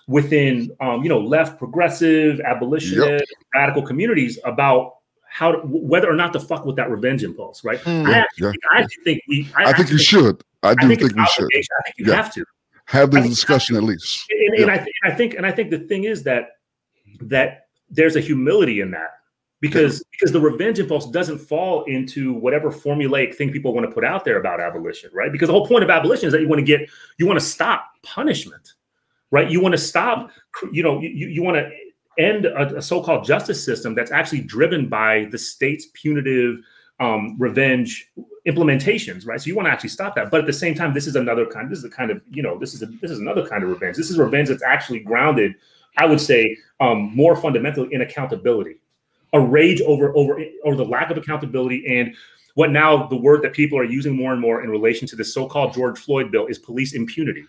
Within um, you know left progressive abolitionist radical communities about how to, whether or not to fuck with that revenge impulse, right? Mm. I, actually, Yeah. think, I think we. I, I think you should. I I do think, think, we should. I think you Yeah. have to. have the discussion at least. And, and Yeah. I, th- I think, and I think the thing is that that there's a humility in that because because the revenge impulse doesn't fall into whatever formulaic thing people want to put out there about abolition, right? Because the whole point of abolition is that you want to get you want to stop punishment, right? You want to stop, you know, you, you want to end a, a so-called justice system that's actually driven by the state's punitive um, revenge implementations, right? So you want to actually stop that, but at the same time, this is another kind. This is a kind of you know, this is a, this is another kind of revenge. This is revenge that's actually grounded, I would say, um, more fundamentally in accountability, a rage over over over the lack of accountability and what now the word that people are using more and more in relation to the so-called George Floyd bill is police impunity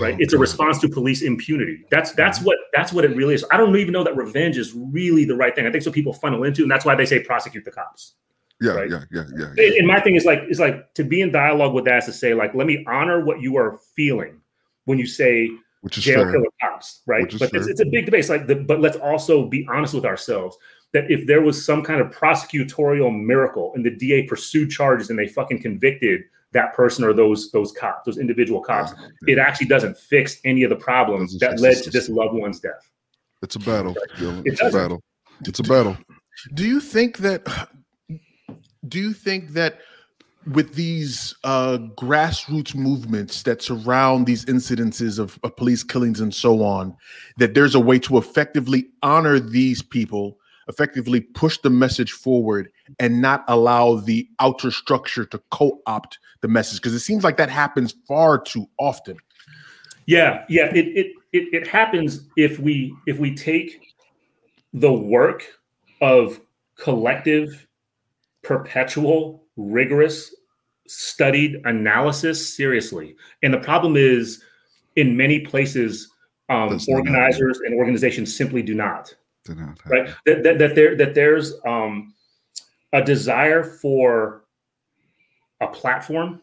right? Oh, it's a response to police impunity. That's that's mm-hmm. what that's what it really is. I don't even know that revenge is really the right thing. I think so people funnel into and that's why they say prosecute the cops Yeah, right? yeah, yeah, yeah, yeah. and, my thing is like is like to be in dialogue with that is to say like let me honor what you are feeling when you say Which is jail fair. killer cops right? But it's, it's a big debate. It's like the, but let's also be honest with ourselves that if there was some kind of prosecutorial miracle and the da pursued charges and they fucking convicted that person or those those cops those individual cops it actually doesn't fix any of the problems that led to this loved one's death. It's a battle. Dylan. It's a battle. It's a battle. Do you think that? Do you think that with these uh, grassroots movements that surround these incidences of, of police killings and so on, that there's a way to effectively honor these people, effectively push the message forward, and not allow the outer structure to co-opt the message? Because it seems like that happens far too often. Yeah, yeah. It, it it it happens if we if we take the work of collective, perpetual, rigorous, studied analysis seriously. And the problem is, in many places, um, Does not happen. organizers and organizations simply do not. Did not right that, that, that there that there's um a desire for a platform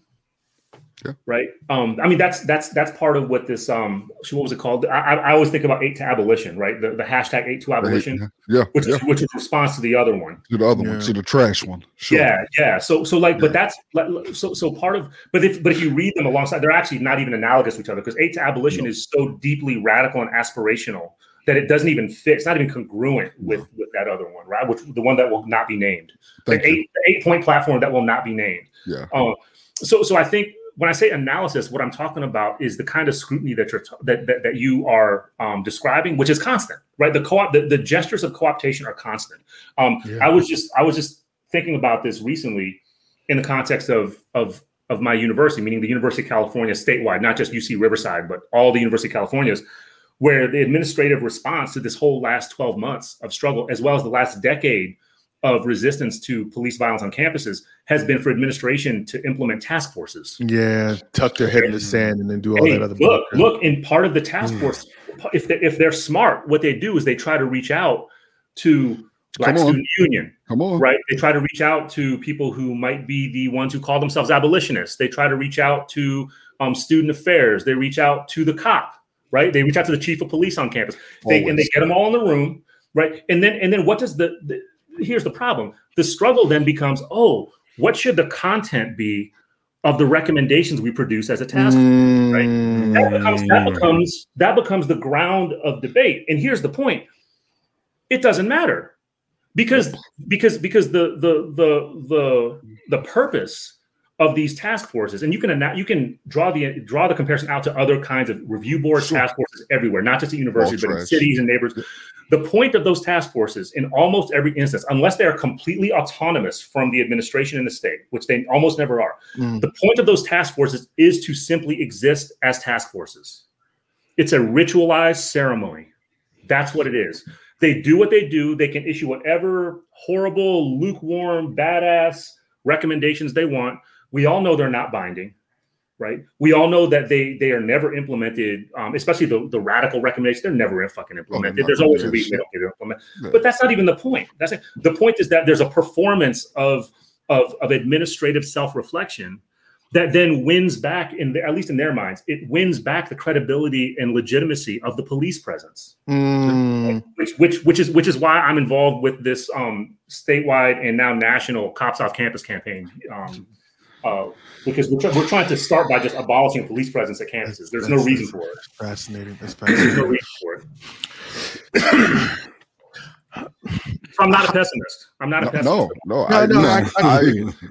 Yeah. right um i mean that's that's that's part of what this um what was it called i, I I always think about eight to abolition right the, the hashtag eight to abolition Yeah, which yeah. is which is response to the other one To the other Yeah. one, to the trash one. Sure. yeah, yeah. So, so like, but that's so, so part of, but if, but if you read them alongside, they're actually not even analogous to each other because eight to abolition No. is so deeply radical and aspirational that it doesn't even fit. It's not even congruent with with that other one, right? Which the one that will not be named, Thank the you. eight, the eight point platform that will not be named. Yeah. Um, so, so I think when I say analysis, what I'm talking about is the kind of scrutiny that you're that that, that you are um, describing, which is constant, right? The co-op, the, the gestures of co-optation are constant. Um, Yeah. I was just, I was just thinking about this recently in the context of of of my university, meaning the University of California statewide, not just UC Riverside, but all the University of Californias, where the administrative response to this whole last 12 months of struggle, as well as the last decade of resistance to police violence on campuses, has been for administration to implement task forces. Yeah, tuck their head in the sand and then do all that other. look, bullcrap. look, in part of the task Mm. force, if they if they're smart, what they do is they try to reach out to Black. Student Union, Come on. right? They try to reach out to people who might be the ones who call themselves abolitionists. They try to reach out to um, student affairs. They reach out to the cop, right? They reach out to the chief of police on campus. They, and they get them all in the room, right? And then and then what does the, the here's the problem. The struggle then becomes, oh, what should the content be of the recommendations we produce as a task Mm, that becomes that becomes that becomes the ground of debate and here's the point it doesn't matter because because because the the the the the purpose of these task forces and you can you can draw the draw the comparison out to other kinds of review boards Sure. task forces everywhere not just at universities but in cities and neighborhoods the point of those task forces in almost every instance unless they are completely autonomous from the administration in the state which they almost never are Mm. the point of those task forces is to simply exist as task forces. It's a ritualized ceremony. That's what it is. They do what they do. They can issue whatever horrible, lukewarm, badass recommendations they want. We all know they're not binding, right? We all know that they they are never implemented, um, especially the, the radical recommendations. They're never fucking implemented. not There's always a reason they don't get implemented. Yeah. But that's not even the point. That's the point is that there's a performance of of, of administrative self-reflection that then wins back in the, at least in their minds it wins back the credibility and legitimacy of the police presence Mm, which which which is which is why i'm involved with this um statewide and now national cops off campus campaign um uh, because we're, we're trying to start by just abolishing police presence at campuses there's no reason for it. fascinating. That's there's no reason for it. So i'm not a pessimist i'm not a No, pessimist no, no, No, I, no, no, I- I I.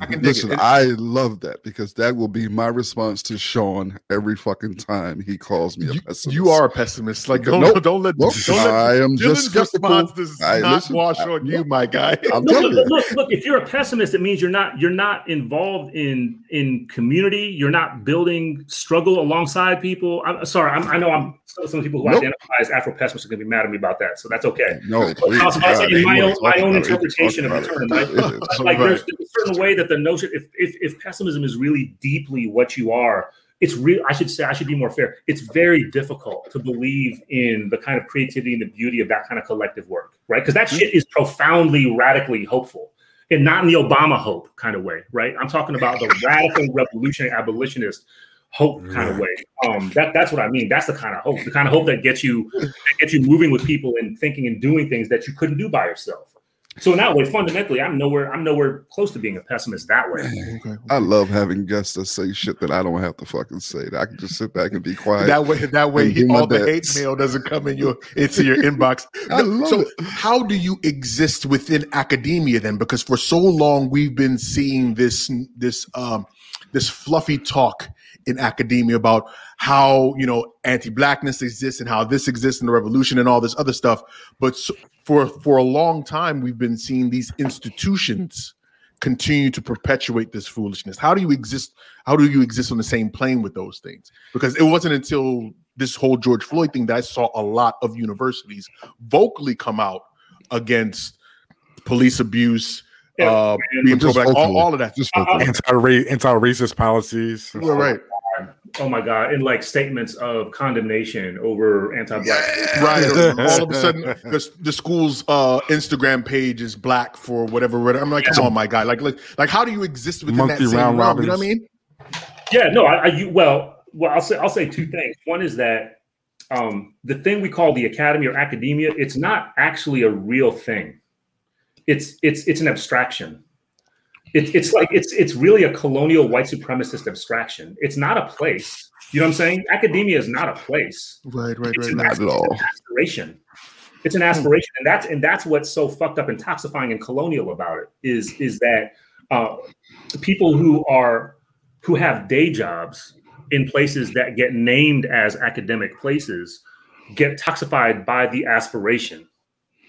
I can dig listen. it. I love that because that will be my response to Sean every fucking time he calls me a You, pessimist. you are a pessimist. Like don't Nope. don't let Nope. don't let I am Dylan's just critical. response does I- not listen, wash I- on you, my guy. [laughs] I'm Look, telling look, you. look, look, if you're a pessimist, it means you're not you're not involved in in community. You're not building struggle alongside people. I'm sorry. I'm, I know I'm some people who Nope. identify as Afro pessimists are going to be mad at me about that. So that's okay. No, please, Also, God, in my own- my own interpretation talk of the about term, it. right? [laughs] Like Right. there's, there's a certain way that the notion if if if pessimism is really deeply what you are. It's real. I should say I should be more fair. It's very difficult to believe in the kind of creativity and the beauty of that kind of collective work, right? Because that shit is profoundly, radically hopeful and not in the Obama hope kind of way, right? I'm talking about the [laughs] radical revolutionary abolitionist hope kind of way. Um, that that's what I mean. That's the kind of hope, the kind of hope that gets you that gets you moving with people and thinking and doing things that you couldn't do by yourself. So in that way, fundamentally, I'm nowhere I'm nowhere close to being a pessimist that way. [laughs] Okay. I love having guests that say shit that I don't have to fucking say. That I can just sit back and be quiet. That way, that way, he, do my all the hate mail doesn't come in your into your inbox. [laughs] I No, love so, it. how do you exist within academia then? Because for so long we've been seeing this this um this fluffy talk in academia about how you know anti-blackness exists and how this exists in the revolution and all this other stuff. But so, for for a long time we've been seeing these institutions continue to perpetuate this foolishness. How do you exist? How do you exist on the same plane with those things? Because it wasn't until this whole George Floyd thing that I saw a lot of universities vocally come out against police abuse, Yeah, uh, being pro-black, all, all of that. Just focus. anti anti-racist policies. You're right, Oh my God! And like statements of condemnation over anti-black. right. All of a sudden, [laughs] the, the school's uh, Instagram page is black for whatever. whatever. I'm like, come on, my god Like, like, like, how do you exist within Monthly that same round realm? You know what I mean? Yeah, no, I, I you, well, well, I'll say I'll say two things. One is that um, the thing we call the academy or academia, it's not actually a real thing. It's it's it's an abstraction. It's it's like it's it's really a colonial white supremacist abstraction. It's not a place. You know what I'm saying? Academia is not a place. Right, right, It's right. an. Not at all. aspiration. It's an aspiration, and that's and that's what's so fucked up and toxifying and colonial about it is is that uh, people who are who have day jobs in places that get named as academic places get toxified by the aspiration,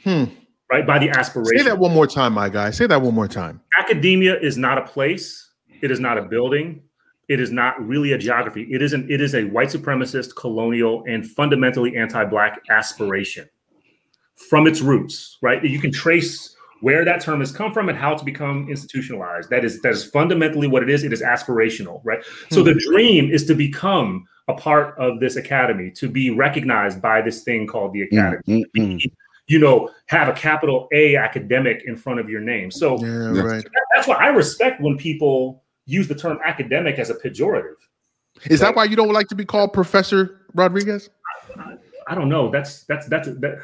Hmm. right? By the aspiration. Say that one more time, my guy. Say that one more time. Academia is not a place. It is not a building. It is not really a geography. It is an it is a white supremacist, colonial, and fundamentally anti-black aspiration from its roots, right? You can trace where that term has come from and how it's become institutionalized. That is that is fundamentally what it is. It is aspirational, right? So the dream is to become a part of this academy, to be recognized by this thing called the academy. Mm, mm, mm. You know, have a capital A academic in front of your name. So Yeah, Yeah. right. that- that's why I respect when people use the term academic as a pejorative. Is that why you don't like to be called Professor Rodriguez? I don't know. That's that's that's that.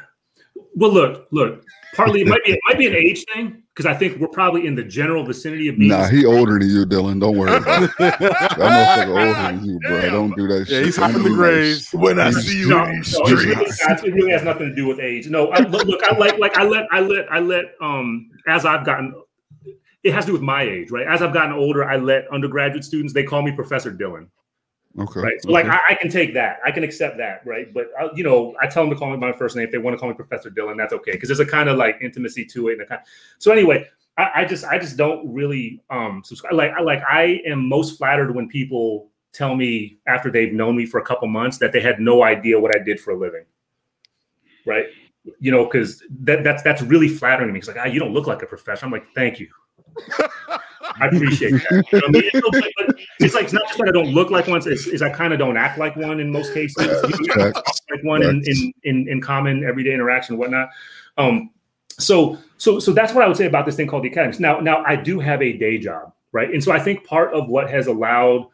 Well, look, look. Partly it might be it might be an age thing because I think we're probably in the general vicinity of being. Nah, he older than you, Dylan. Don't worry about it. [laughs] That motherfucker older than you, bro. Don't do that Yeah, shit. he's Don't hopping the do graves. When I see you no, in no, it, really, has- it really has nothing to do with age. No, I, look, look, I like like I let I let I let um as I've gotten. It has to do with my age, right? As I've gotten older, I let undergraduate students they call me Professor Dylan. Okay. right? So like. I, I can take that, I can accept that, right? But I, you know, I tell them to call me my first name if they want to call me Professor Dylan. That's okay because there's a kind of like intimacy to it. And a kind so anyway, I, I just I just don't really um subscribe. Like I like I am most flattered when people tell me after they've known me for a couple months that they had no idea what I did for a living, right? You know, because that that's that's really flattering to me. It's like ah, you don't look like a professor. I'm like, thank you. [laughs] I appreciate that. You know I mean? It's, like, but it's like it's not just that I don't look like one; it's, it's I kind of don't act like one in most cases. You know, I don't talk Facts. like one in, in in in common everyday interaction and whatnot. Um, so so so that's what I would say about this thing called the. Now now I do have a day job, right? And so I think part of what has allowed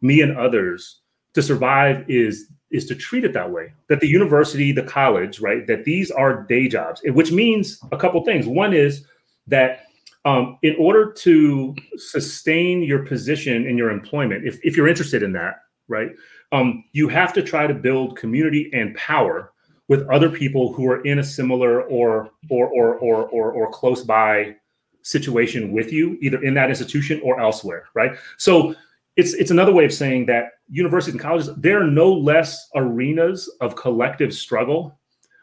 me and others to survive is is to treat it that way that the university the college right that these are day jobs which means a couple things one is that um, in order to sustain your position in your employment if, if you're interested in that right um, you have to try to build community and power with other people who are in a similar or or or or or, or close by situation with you either in that institution or elsewhere right? So it's it's another way of saying that universities and colleges they're no less arenas of collective struggle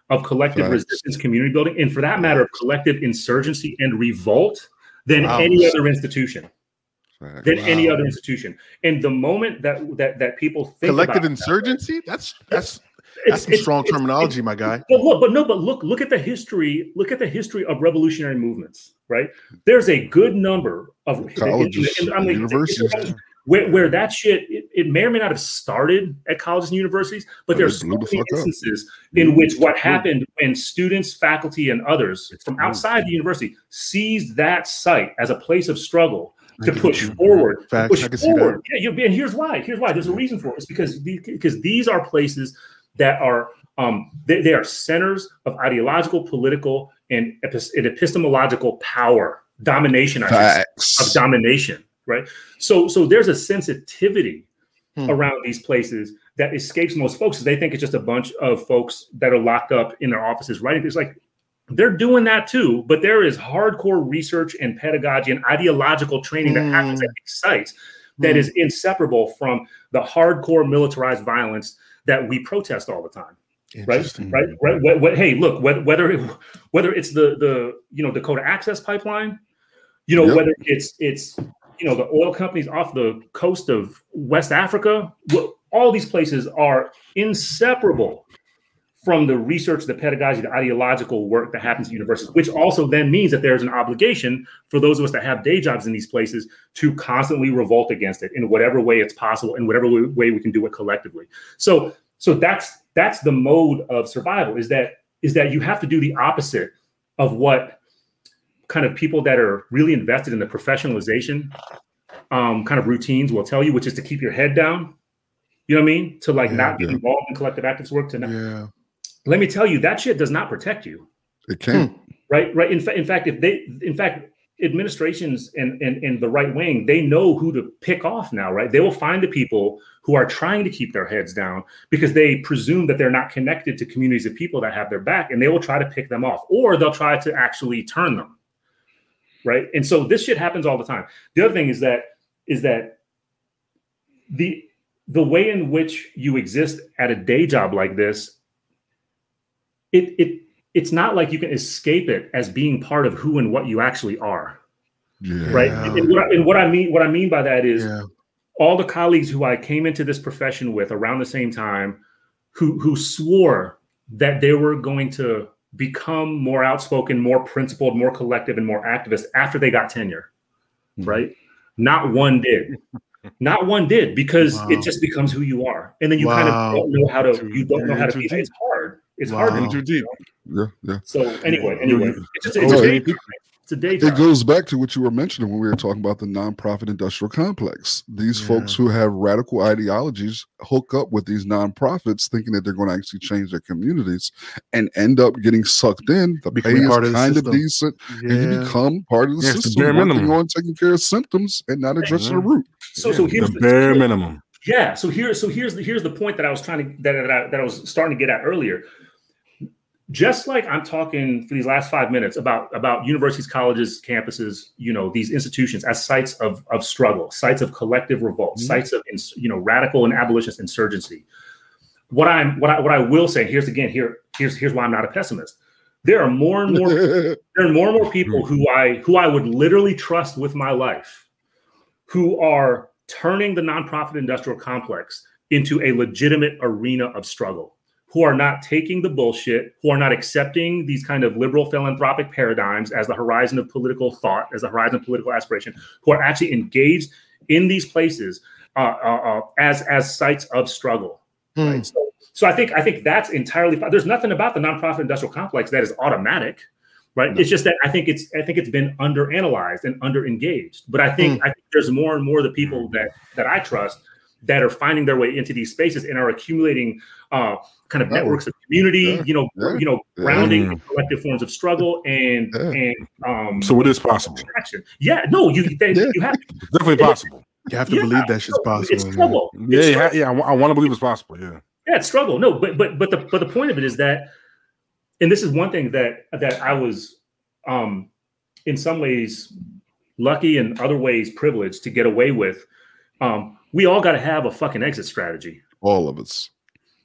of collective Facts. resistance community building and for that matter of collective insurgency and revolt than Wow. any other institution than any other institution and the moment that that that people think Collective insurgency? That's that's it's- that's some it's- strong it's- terminology, my guy. but look, but no, but look, look at the history. Look at the history of revolutionary movements. Right, there's a good number of Colleges, I mean, universities. Where, where that shit it, it may or may not have started at colleges and universities, but there's so many fuck up. instances in which what happened when students, faculty, and others from outside the university seized that site as a place of struggle to push you. forward Facts, push I can see that. forward. Yeah, you, and here's why. Here's why. There's a reason for it. It's because because these are places that are um, they, they are centers of ideological, political, and, epis- and epistemological power, domination. Say, of domination, right? So so there's a sensitivity Hmm. around these places that escapes most folks. They think it's just a bunch of folks that are locked up in their offices writing. It's like they're doing that too, but there is hardcore research and pedagogy and ideological training that happens at these sites that Hmm. is inseparable from the hardcore militarized violence that we protest all the time right right right Wh- wh- hey look wh- whether it, whether it's the the you know dakota access pipeline you know Yep. whether it's it's you know the oil companies off the coast of west africa all these places are inseparable from the research the pedagogy the ideological work that happens at universities which also then means that there's an obligation for those of us that have day jobs in these places to constantly revolt against it in whatever way it's possible in whatever way way we can do it collectively. So so that's that's the mode of survival is that is that you have to do the opposite of what kind of people that are really invested in the professionalization um, kind of routines will tell you which is to keep your head down. You know what i mean? To like Yeah, not get yeah. involved in collective activist work to not, Yeah. let me tell you that shit does not protect you. It can't. right right. In, fa- in fact if they in fact administrations and, and and the right wing they know who to pick off now right? They will find the people who are trying to keep their heads down because they presume that they're not connected to communities of people that have their back and they will try to pick them off or they'll try to actually turn them right and so this shit happens all the time the other thing is that is that the the way in which you exist at a day job like this it it it's not like you can escape it as being part of who and what you actually are Yeah. right and, what I, and what i mean what i mean by that is Yeah. all the colleagues who i came into this profession with around the same time who who swore that they were going to become more outspoken more principled more collective and more activist after they got tenure Mhm. right not one did [laughs] not one did because Wow. it just becomes who you are and then you kind of don't know how to you don't know how to too be deep. it's hard it's Wow. hard to Too deep. Yeah. Yeah. so anyway, anyway, it's just it's Oh, a day it- job. It's a day It goes back to what you were mentioning when we were talking about the nonprofit industrial complex. These Yeah. folks who have radical ideologies hook up with these nonprofits thinking that they're going to actually change their communities and end up getting sucked in. The Becoming pay is part of the kind of system. decent, and you Yeah. become part of the Yeah, it's the system, bare working minimum. on taking care of symptoms and not addressing the Yeah. root. So, so here's the the, bare minimum. yeah. So here, so here's the here's the point that I was trying to that, that, I, that I was starting to get at earlier. Just like I'm talking for these last five minutes about about universities, colleges, campuses, you know, these institutions as sites of of struggle, sites of collective revolt, Mhm. sites of you know radical and abolitionist insurgency. What I'm what I what I will say here's again here here's here's why I'm not a pessimist. There are more and more [laughs] there are more and more people who I who I would literally trust with my life who are turning the nonprofit industrial complex into a legitimate arena of struggle who are not taking the bullshit who are not accepting these kind of liberal philanthropic paradigms as the horizon of political thought as the horizon of political aspiration who are actually engaged in these places uh, uh, uh, as as sites of struggle Hmm. right? So, so I think I think that's entirely. There's nothing about the nonprofit industrial complex that is automatic, right? No. It's just that I think it's I think it's been under analyzed and under engaged. But I think I think there's more and more of the people that that I trust that are finding their way into these spaces and are accumulating uh, kind of networks of community, Yeah. you know, Yeah. you know, grounding Mm. in collective forms of struggle and Yeah. and um, So it is possible. distraction. Yeah, no, you they, Yeah. you have It's definitely possible. You have to Yeah, believe that shit's possible. It's man. struggle. Yeah, It's yeah, struggle. yeah. I, want to believe it's possible. Yeah. Yeah, it's struggle. No, but but but the but the point of it is that, and this is one thing that that I was, um, in some ways, lucky and other ways privileged to get away with. Um, we all got to have a fucking exit strategy, All of us.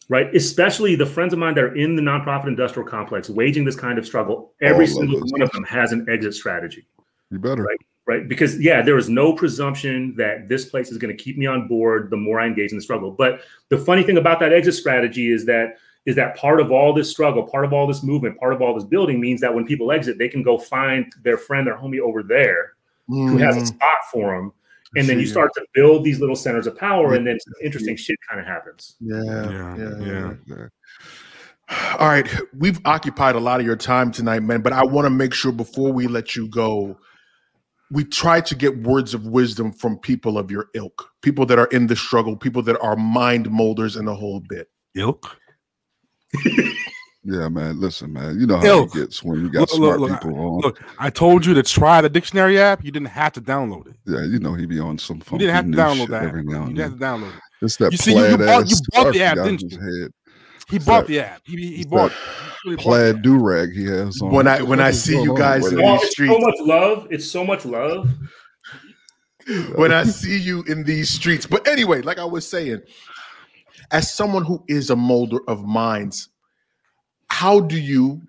Right? Especially the friends of mine that are in the nonprofit industrial complex waging this kind of struggle. Every All single one of them has an exit strategy. You better. Right. right? Because yeah, there is no presumption that this place is going to keep me on board the more I engage in the struggle. But the funny thing about that exit strategy is that is that part of all this struggle, part of all this movement, part of all this building means that when people exit, they can go find their friend, their homie over there who has a Mm, spot for them. And then you start to build these little centers of power, and then some interesting shit kind of happens. Yeah, Yeah, yeah, yeah. Yeah. All right, we've occupied a lot of your time tonight, man. But I want to make sure before we let you go, we try to get words of wisdom from people of your ilk, people that are in the struggle, people that are mind molders in the whole bit. Ilk. [laughs] Yeah, man. Listen, man. You know how Ilk. it gets when you got Look, smart look, look, people on. Look, I told you to try the dictionary app. You didn't have to download it. yeah, you know he be on some phone. You didn't have to download that. every now You didn't have to download it. It's that You see, you- you bought- you bought the app, didn't you? head. He What's bought that? the app. He, he bought. that really Plaid do rag he has on. When I- when I see you guys in? These it's so much love. It's so much love. when I see you in these streets. But anyway, like I was saying, as someone who is a molder of minds, how do you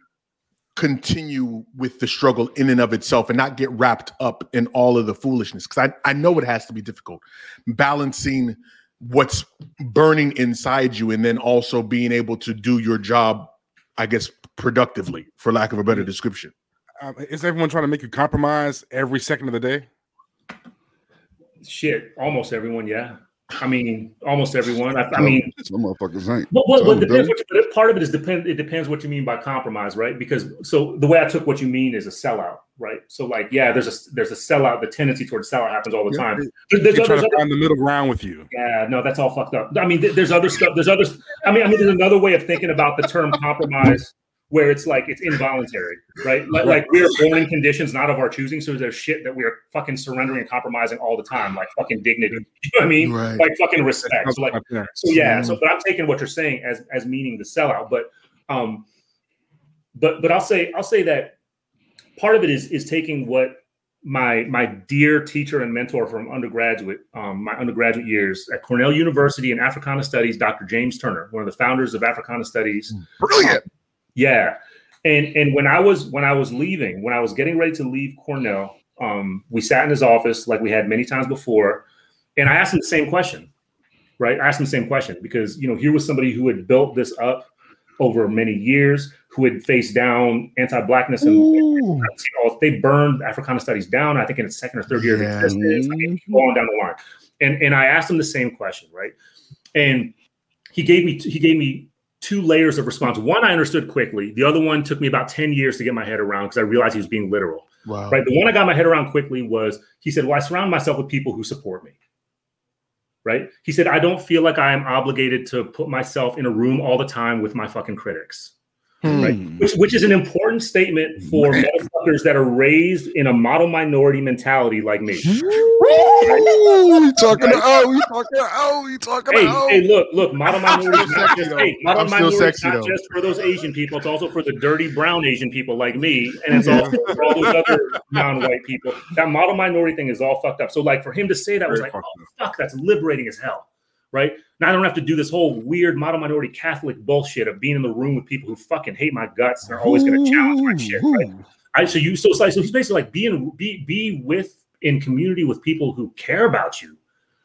continue with the struggle in and of itself and not get wrapped up in all of the foolishness? Because I, I know it has to be difficult balancing what's burning inside you and then also being able to do your job, I guess, productively, for lack of a better description. Um, is everyone trying to make you compromise every second of the day? Shit, almost everyone. Yeah, I mean, almost everyone. I, I mean, some motherfuckers ain't. Well, well, well, Some depends don't. what you, but part of it is depend. It depends what you mean by compromise, right? Because so the way I took what you mean is a sellout, right? So like, yeah, there's a there's a sellout. The tendency towards sellout happens all the Yeah, time. it- There- There's, other, trying there's to other- find the middle ground with you. yeah, no, that's all fucked up. I mean, th- there's other stuff. There's other. I mean, I mean, there's another way of thinking about the term compromise, where it's like it's involuntary, right? Like, like we're born in conditions not of our choosing. So there's shit that we are fucking surrendering and compromising all the time, like fucking dignity. [laughs] You know what I mean? Right. Like fucking respect. So like so yeah, so but I'm taking what you're saying as as meaning the sellout, but um but but I'll say I'll say that part of it is is taking what my my dear teacher and mentor from undergraduate um, my undergraduate years at Cornell University in Africana Studies, Dr. James Turner, one of the founders of Africana Studies. Brilliant. Yeah. And and when I was when I was leaving, when I was getting ready to leave Cornell, um, we sat in his office like we had many times before, and I asked him the same question. Right? I asked him the same question because you know here was somebody who had built this up over many years, who had faced down anti-blackness and Ooh. they burned Africana studies down. I think in its second or third year Yeah. of existence. I mean, go on down the line, and and I asked him the same question, right? And he gave me he gave me two layers of response. One I understood quickly. The other one took me about ten years to get my head around because I realized he was being literal. Wow. Right. The one I got my head around quickly was he said, Well, I surround myself with people who support me. Right. He said, I don't feel like I am obligated to put myself in a room all the time with my fucking critics. Right. Hmm. Which, which is an important statement for motherfuckers that are raised in a model minority mentality like me. Ooh, you talking to oh, you talking to oh, you talking Hey, to oh. hey, look, look, model minority is not just hey, model minority sexy, not though. just for those Asian people. It's also for the dirty brown Asian people like me, and it's also for all those other non-white people. That model minority thing is all fucked up. So, like, for him to say that was like, fucked oh fuck, that's liberating as hell, right? Now I don't have to do this whole weird model minority Catholic bullshit of being in the room with people who fucking hate my guts and are always going to challenge my shit. Right? I, so you so it's like so he's basically like being be be with in community with people who care about you,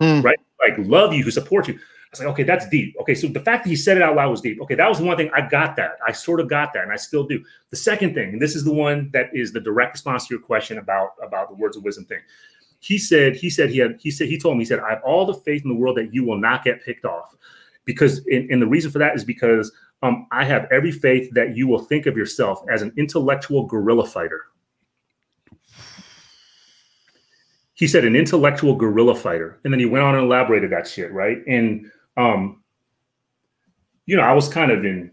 Hmm. right? Like love you, who support you. I was like, okay, that's deep. Okay, so the fact that he said it out loud was deep. Okay, that was the one thing I got that. I sort of got that, and I still do. The second thing, and this is the one that is the direct response to your question about about the words of wisdom thing. He said, he said he had, he said, he told me, he said, I have all the faith in the world that you will not get picked off. Because and, and the reason for that is because um, I have every faith that you will think of yourself as an intellectual guerrilla fighter. he said an intellectual guerrilla fighter, and then he went on and elaborated that shit, right? And um, you know, I was kind of in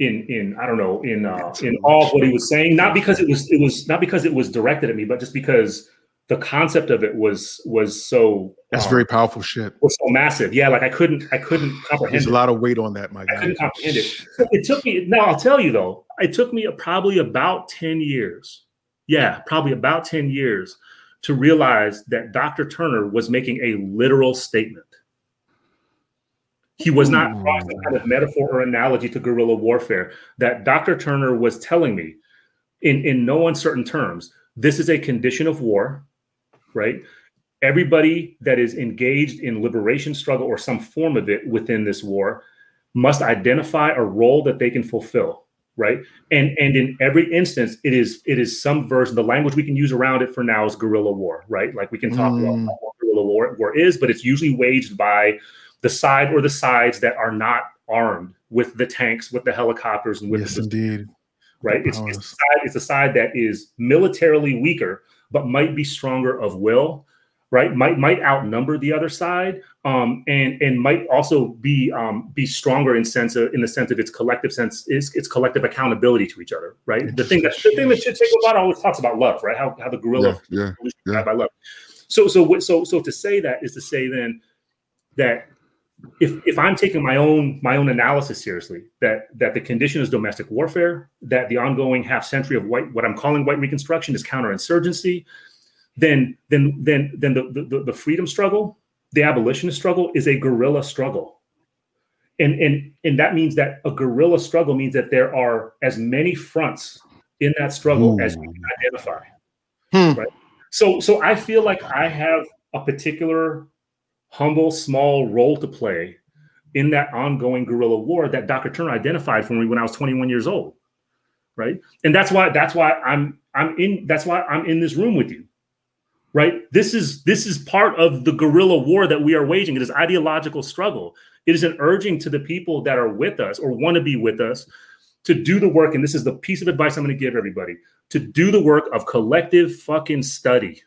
in in I don't know in uh, in awe of what he was saying, not because it was it was not because it was directed at me, but just because the concept of it was was so That's um, very powerful shit. was so massive. Yeah, like I couldn't I couldn't comprehend There's it. a lot of weight on that, my guy. I couldn't comprehend it. It took me. Now I'll tell you though, it took me probably about ten years. Yeah, probably about ten years to realize that Dr. Turner was making a literal statement. He was not drawing some kind of metaphor or analogy to guerrilla warfare. That Dr. Turner was telling me, in in no uncertain terms, this is a condition of war, right? Everybody that is engaged in liberation struggle or some form of it within this war must identify a role that they can fulfill right and and in every instance it is it is some version the language we can use around it for now is guerrilla war right like we can talk Mm. about what guerrilla war, war is but it's usually waged by the side or the sides that are not armed with the tanks with the helicopters and with Yes, the indeed. right? It's, it's, side, it's the side that is militarily weaker, but might be stronger of will, right? Might might outnumber the other side, um, and and might also be um, be stronger in sense of, in the sense of its collective sense is its collective accountability to each other, right? The thing that the thing that Chit Chit always talks about love, right? How how the guerrilla Yeah, yeah. yeah. by love. So so so so to say that is to say then that if if I'm taking my own my own analysis seriously, that that the condition is domestic warfare, that the ongoing half century of white what I'm calling white reconstruction is counterinsurgency, then then then then the, the the freedom struggle, the abolitionist struggle is a guerrilla struggle. And and and that means that a guerrilla struggle means that there are as many fronts in that struggle as we can identify. Hmm. Right. So so I feel like I have a particular humble, small role to play in that ongoing guerrilla war that Dr. Turner identified for me when I was 21 years old. Right. And that's why that's why I'm I'm in that's why I'm in this room with you. Right. This is this is part of the guerrilla war that we are waging. It is ideological struggle. It is an urging to the people that are with us or want to be with us to do the work. And this is the piece of advice I'm going to give everybody to do the work of collective fucking study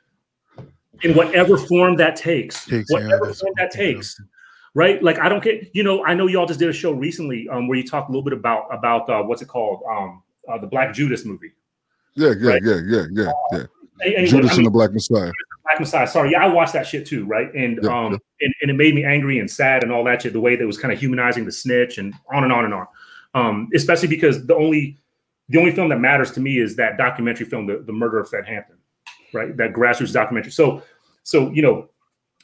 in whatever form that takes, Takes, whatever that's form that takes. Right, like I don't get, you know, I know y'all just did a show recently um, where you talked a little bit about about uh, what's it called, um, uh, the Black Judas movie. Yeah, yeah, Right. yeah, yeah, yeah, yeah. Anyway, Judas I and the Black Messiah. Black Messiah. Sorry, yeah, I watched that shit too, right? And Yeah, um, yeah. And, and it made me angry and sad and all that shit. The way that it was kind of humanizing the snitch and on and on and on. Um, especially because the only the only film that matters to me is that documentary film, the, the Murder of Fred Hampton, right? That grassroots documentary. So, so you know,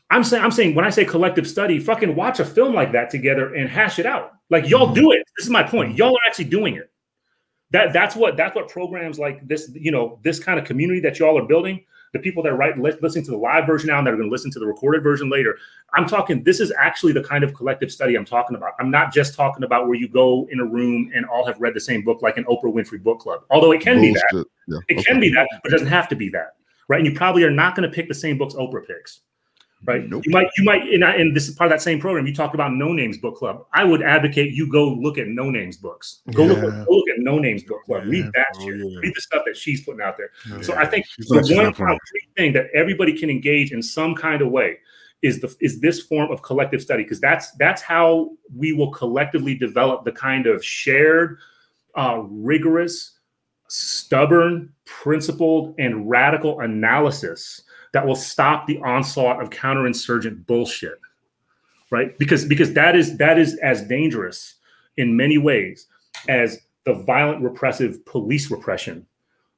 I'm saying I'm saying when I say collective study, fucking watch a film like that together and hash it out. Like y'all mm-hmm. do it. This is my point. Y'all are actually doing it. That that's what that's what programs like this, you know, this kind of community that y'all are building. The people that li- listening to the live version now and that are going to listen to the recorded version later. I'm talking. This is actually the kind of collective study I'm talking about. I'm not just talking about where you go in a room and all have read the same book, like an Oprah Winfrey book club. Although it can be that. Yeah. It okay. can be that, but it doesn't have to be that, right? And you probably are not going to pick the same books Oprah picks, right? Nope. You might, you might, and, I, and this is part of that same program. You talked about Noname's Book Club. I would advocate you go look at Noname's books. Go look, go look at Noname's Book Club. Read that Oh, shit. yeah. Read the stuff that she's putting out there. Yeah. So I think She's the one concrete thing that everybody can engage in some kind of way is the is this form of collective study because that's that's how we will collectively develop the kind of shared, uh, rigorous, stubborn, principled, and radical analysis that will stop the onslaught of counterinsurgent bullshit. Right? Because because that is that is as dangerous in many ways as the violent repressive police repression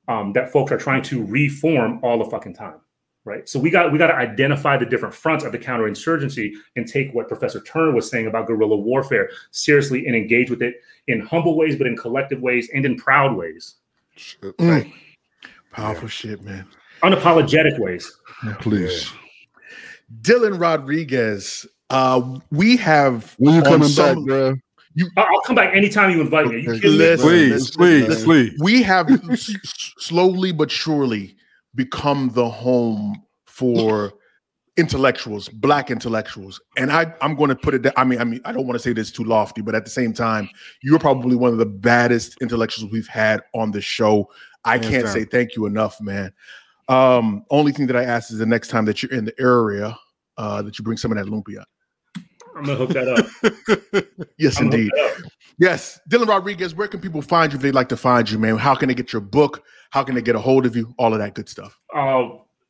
um, that folks are trying to reform all the fucking time right so we got we got to identify the different fronts of the counterinsurgency and take what professor turner was saying about guerrilla warfare seriously and engage with it in humble ways but in collective ways and in proud ways Shit. Mm. Powerful shit, man. unapologetic ways Please. Dylan Rodriguez. Uh, we have When you on coming some- back, bro? I- i'll come back anytime you invite me you Okay. Listen, Please, listen, please, listen. please. we have s- s- slowly but surely become the home for intellectuals, black intellectuals. And I, I'm going to put it. I mean, I mean, I don't want to say this too lofty, but at the same time, you're probably one of the baddest intellectuals we've had on the show. I Hands can't down. say thank you enough, man. Um, only thing that I ask is the next time that you're in the area, uh, that you bring some of that lumpia. I'm gonna hook that up. [laughs] Yes, I'm indeed. up. Yes, Dylan Rodriguez. Where can people find you if they'd like to find you, man? How can they get your book? How can they get a hold of you? All of that good stuff. Uh,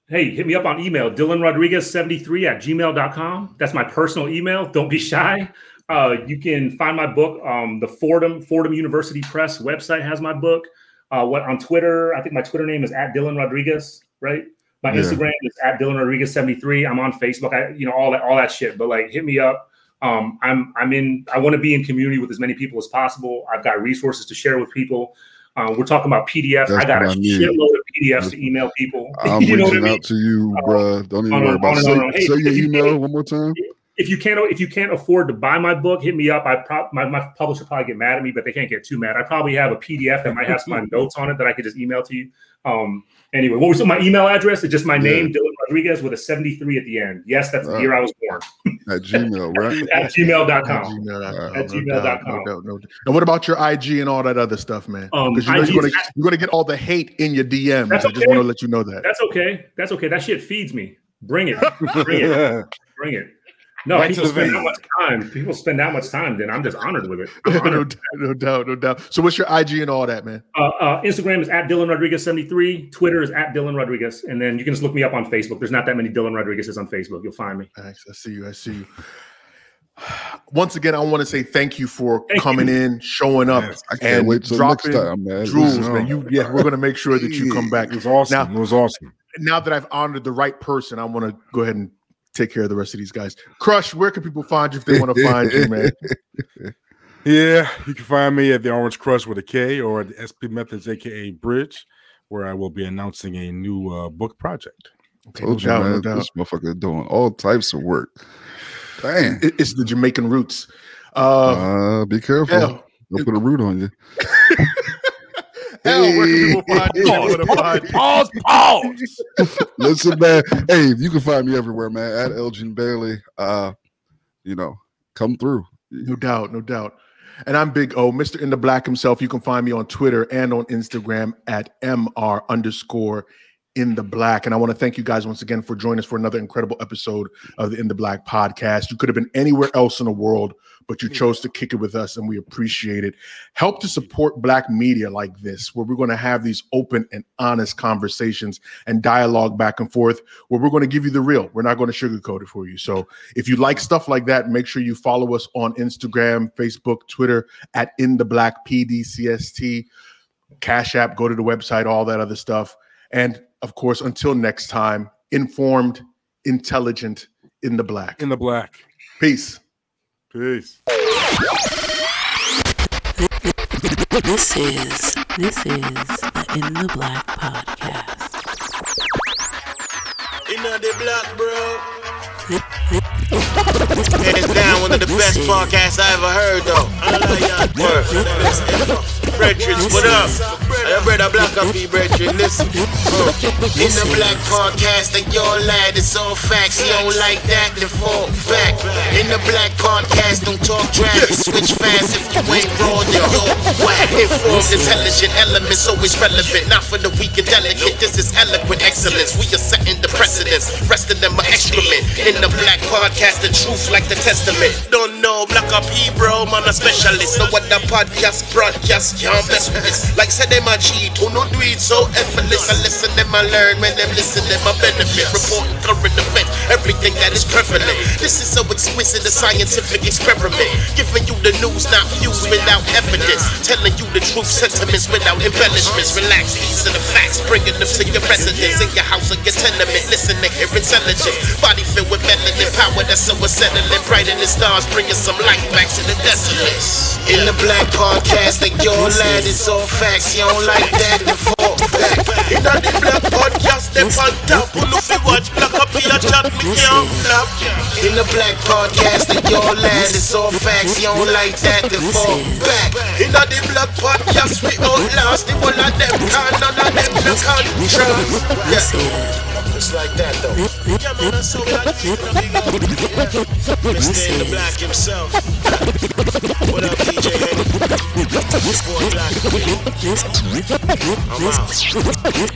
hey, hit me up on email, Dylan Rodriguez73 at gmail.com. That's my personal email. Don't be shy. Uh, you can find my book. Um, the Fordham Fordham University Press website has my book. Uh, what on Twitter? I think my Twitter name is at Dylan Rodriguez, right? My Yeah. Instagram is at Dylan Rodriguez 73. I'm on Facebook. I, you know, all that, all that shit. But like, hit me up. Um, I'm, I'm in. I want to be in community with as many people as possible. I've got resources to share with people. Uh, we're talking about PDFs. That's I got a need. shitload of PDFs to email people. [laughs] I'm you know what I reaching mean? out to you, Uh, bruh. Don't even on worry about it. Say, hey, say your you email one more time. If you can't if you can't afford to buy my book, hit me up. I prob my, my publisher probably get mad at me, but they can't get too mad. I probably have a PDF that might have some [laughs] notes on it that I could just email to you. Um, anyway, what was my email address? It's just my Yeah. name, Dylan Rodriguez, with a 73 at the end. Yes, that's the year I was born. At Gmail, [laughs] right? At At gmail.com. gmail.com. At gmail.com. no no. And what about your IG and all that other stuff, man? Um, Because you know you're gonna you're gonna get all the hate in your DMs. That's I just want to let you know that. That's okay. That's okay. That shit feeds me. Bring it. Bring it. [laughs] Bring it. No, Right people spend that much time. People spend that much time, then I'm just honored with it. I'm [laughs] no, doubt, no doubt, no doubt. So what's your IG and all that, man? Uh, uh, Instagram is at Dylan Rodriguez 73. Twitter is at Dylan Rodriguez. And then you can just look me up on Facebook. There's not that many Dylan Rodriguez's on Facebook. You'll find me. Thanks. I see you. I see you. [sighs] Once again, I want to say thank you for Thank coming you. in, showing up, Yes. I can't and wait till next dropping time, man. jewels, man. You, yeah, we're gonna make sure that you come [laughs] back. It was awesome. Now- it was awesome. Now that I've honored the right person, I want to go ahead and take care of the rest of these guys. Crush, where can people find you if they want to find you, man? [laughs] Yeah, you can find me at the Orange Crush with a K or at the SP Methods, aka Bridge, where I will be announcing a new uh, book project. Okay, no Told you, doubt, no man. doubt. This motherfucker doing all types of work. Damn. It- It's the Jamaican roots. Uh, Uh, be careful. hell, Don't put a root on you. [laughs] hell, where can people find you? if they wanna find you? Pause, pause. [laughs] Listen, man. Hey, you can find me everywhere, man. At Elgin Bailey. Uh, you know, come through. No doubt, no doubt. And I'm Big O, Mr. In the Black himself. You can find me on Twitter and on Instagram at MR underscore in the black. And I want to thank you guys once again for joining us for another incredible episode of the In the Black podcast. You could have been anywhere else in the world, but you chose to kick it with us, and we appreciate it. Help to support Black media like this, where we're going to have these open and honest conversations and dialogue back and forth, where we're going to give you the real. We're not going to sugarcoat it for you. So if you like stuff like that, make sure you follow us on Instagram, Facebook, Twitter at In the Black PDCST, Cash App, go to the website, all that other stuff. And of course, until next time, informed, intelligent, in the black. In the black. Peace. Peace. This is this is the In the Black podcast. In the black, bro. Hands down, one of the best podcasts I ever heard, though. I like y'all. Word. Brethren, what up? I read a black up here, brethren. Listen. In the black podcast, and your lad, it's all facts. You don't like that, then fall back. In the black podcast, don't talk trash, Switch fast if you ain't raw, then you're whack. Informed, intelligent elements, always relevant. Not for the weak and delicate. This is eloquent excellence. We are setting precedence. Rest of them are excrement. In the black podcast, the truth like the testament. Don't know, black up bro, man, a specialist. So what the podcast, broadcast, can't mess with this. Like said, them a cheat, who no do it so effortless. I listen, them I learn, when them listen, them I benefit. Reporting current everything that is prevalent. This is so exquisite, a scientific experiment. Giving you the news, not views without evidence. Telling you the truth, sentiments without embellishments. Relax, these are the facts, bringing them to your residence. In your house or your tenement, listen to hear intelligence. Body filled with melanin power that's so unsettling. Bright in the stars, bringing some light back to the desolate. In the black podcast, like your lad, it's all facts. You don't like that, then fall. In the black podcast, they on top. Who know you watch black up here, chat me can't. In the black podcast, like your lad, it's all facts. You don't like that, then fall back. In the black podcast, we outlast the whole of them. Can't none of them contrast. This Yeah. Just like that though. This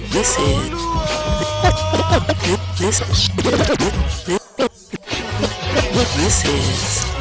this is This, this, this is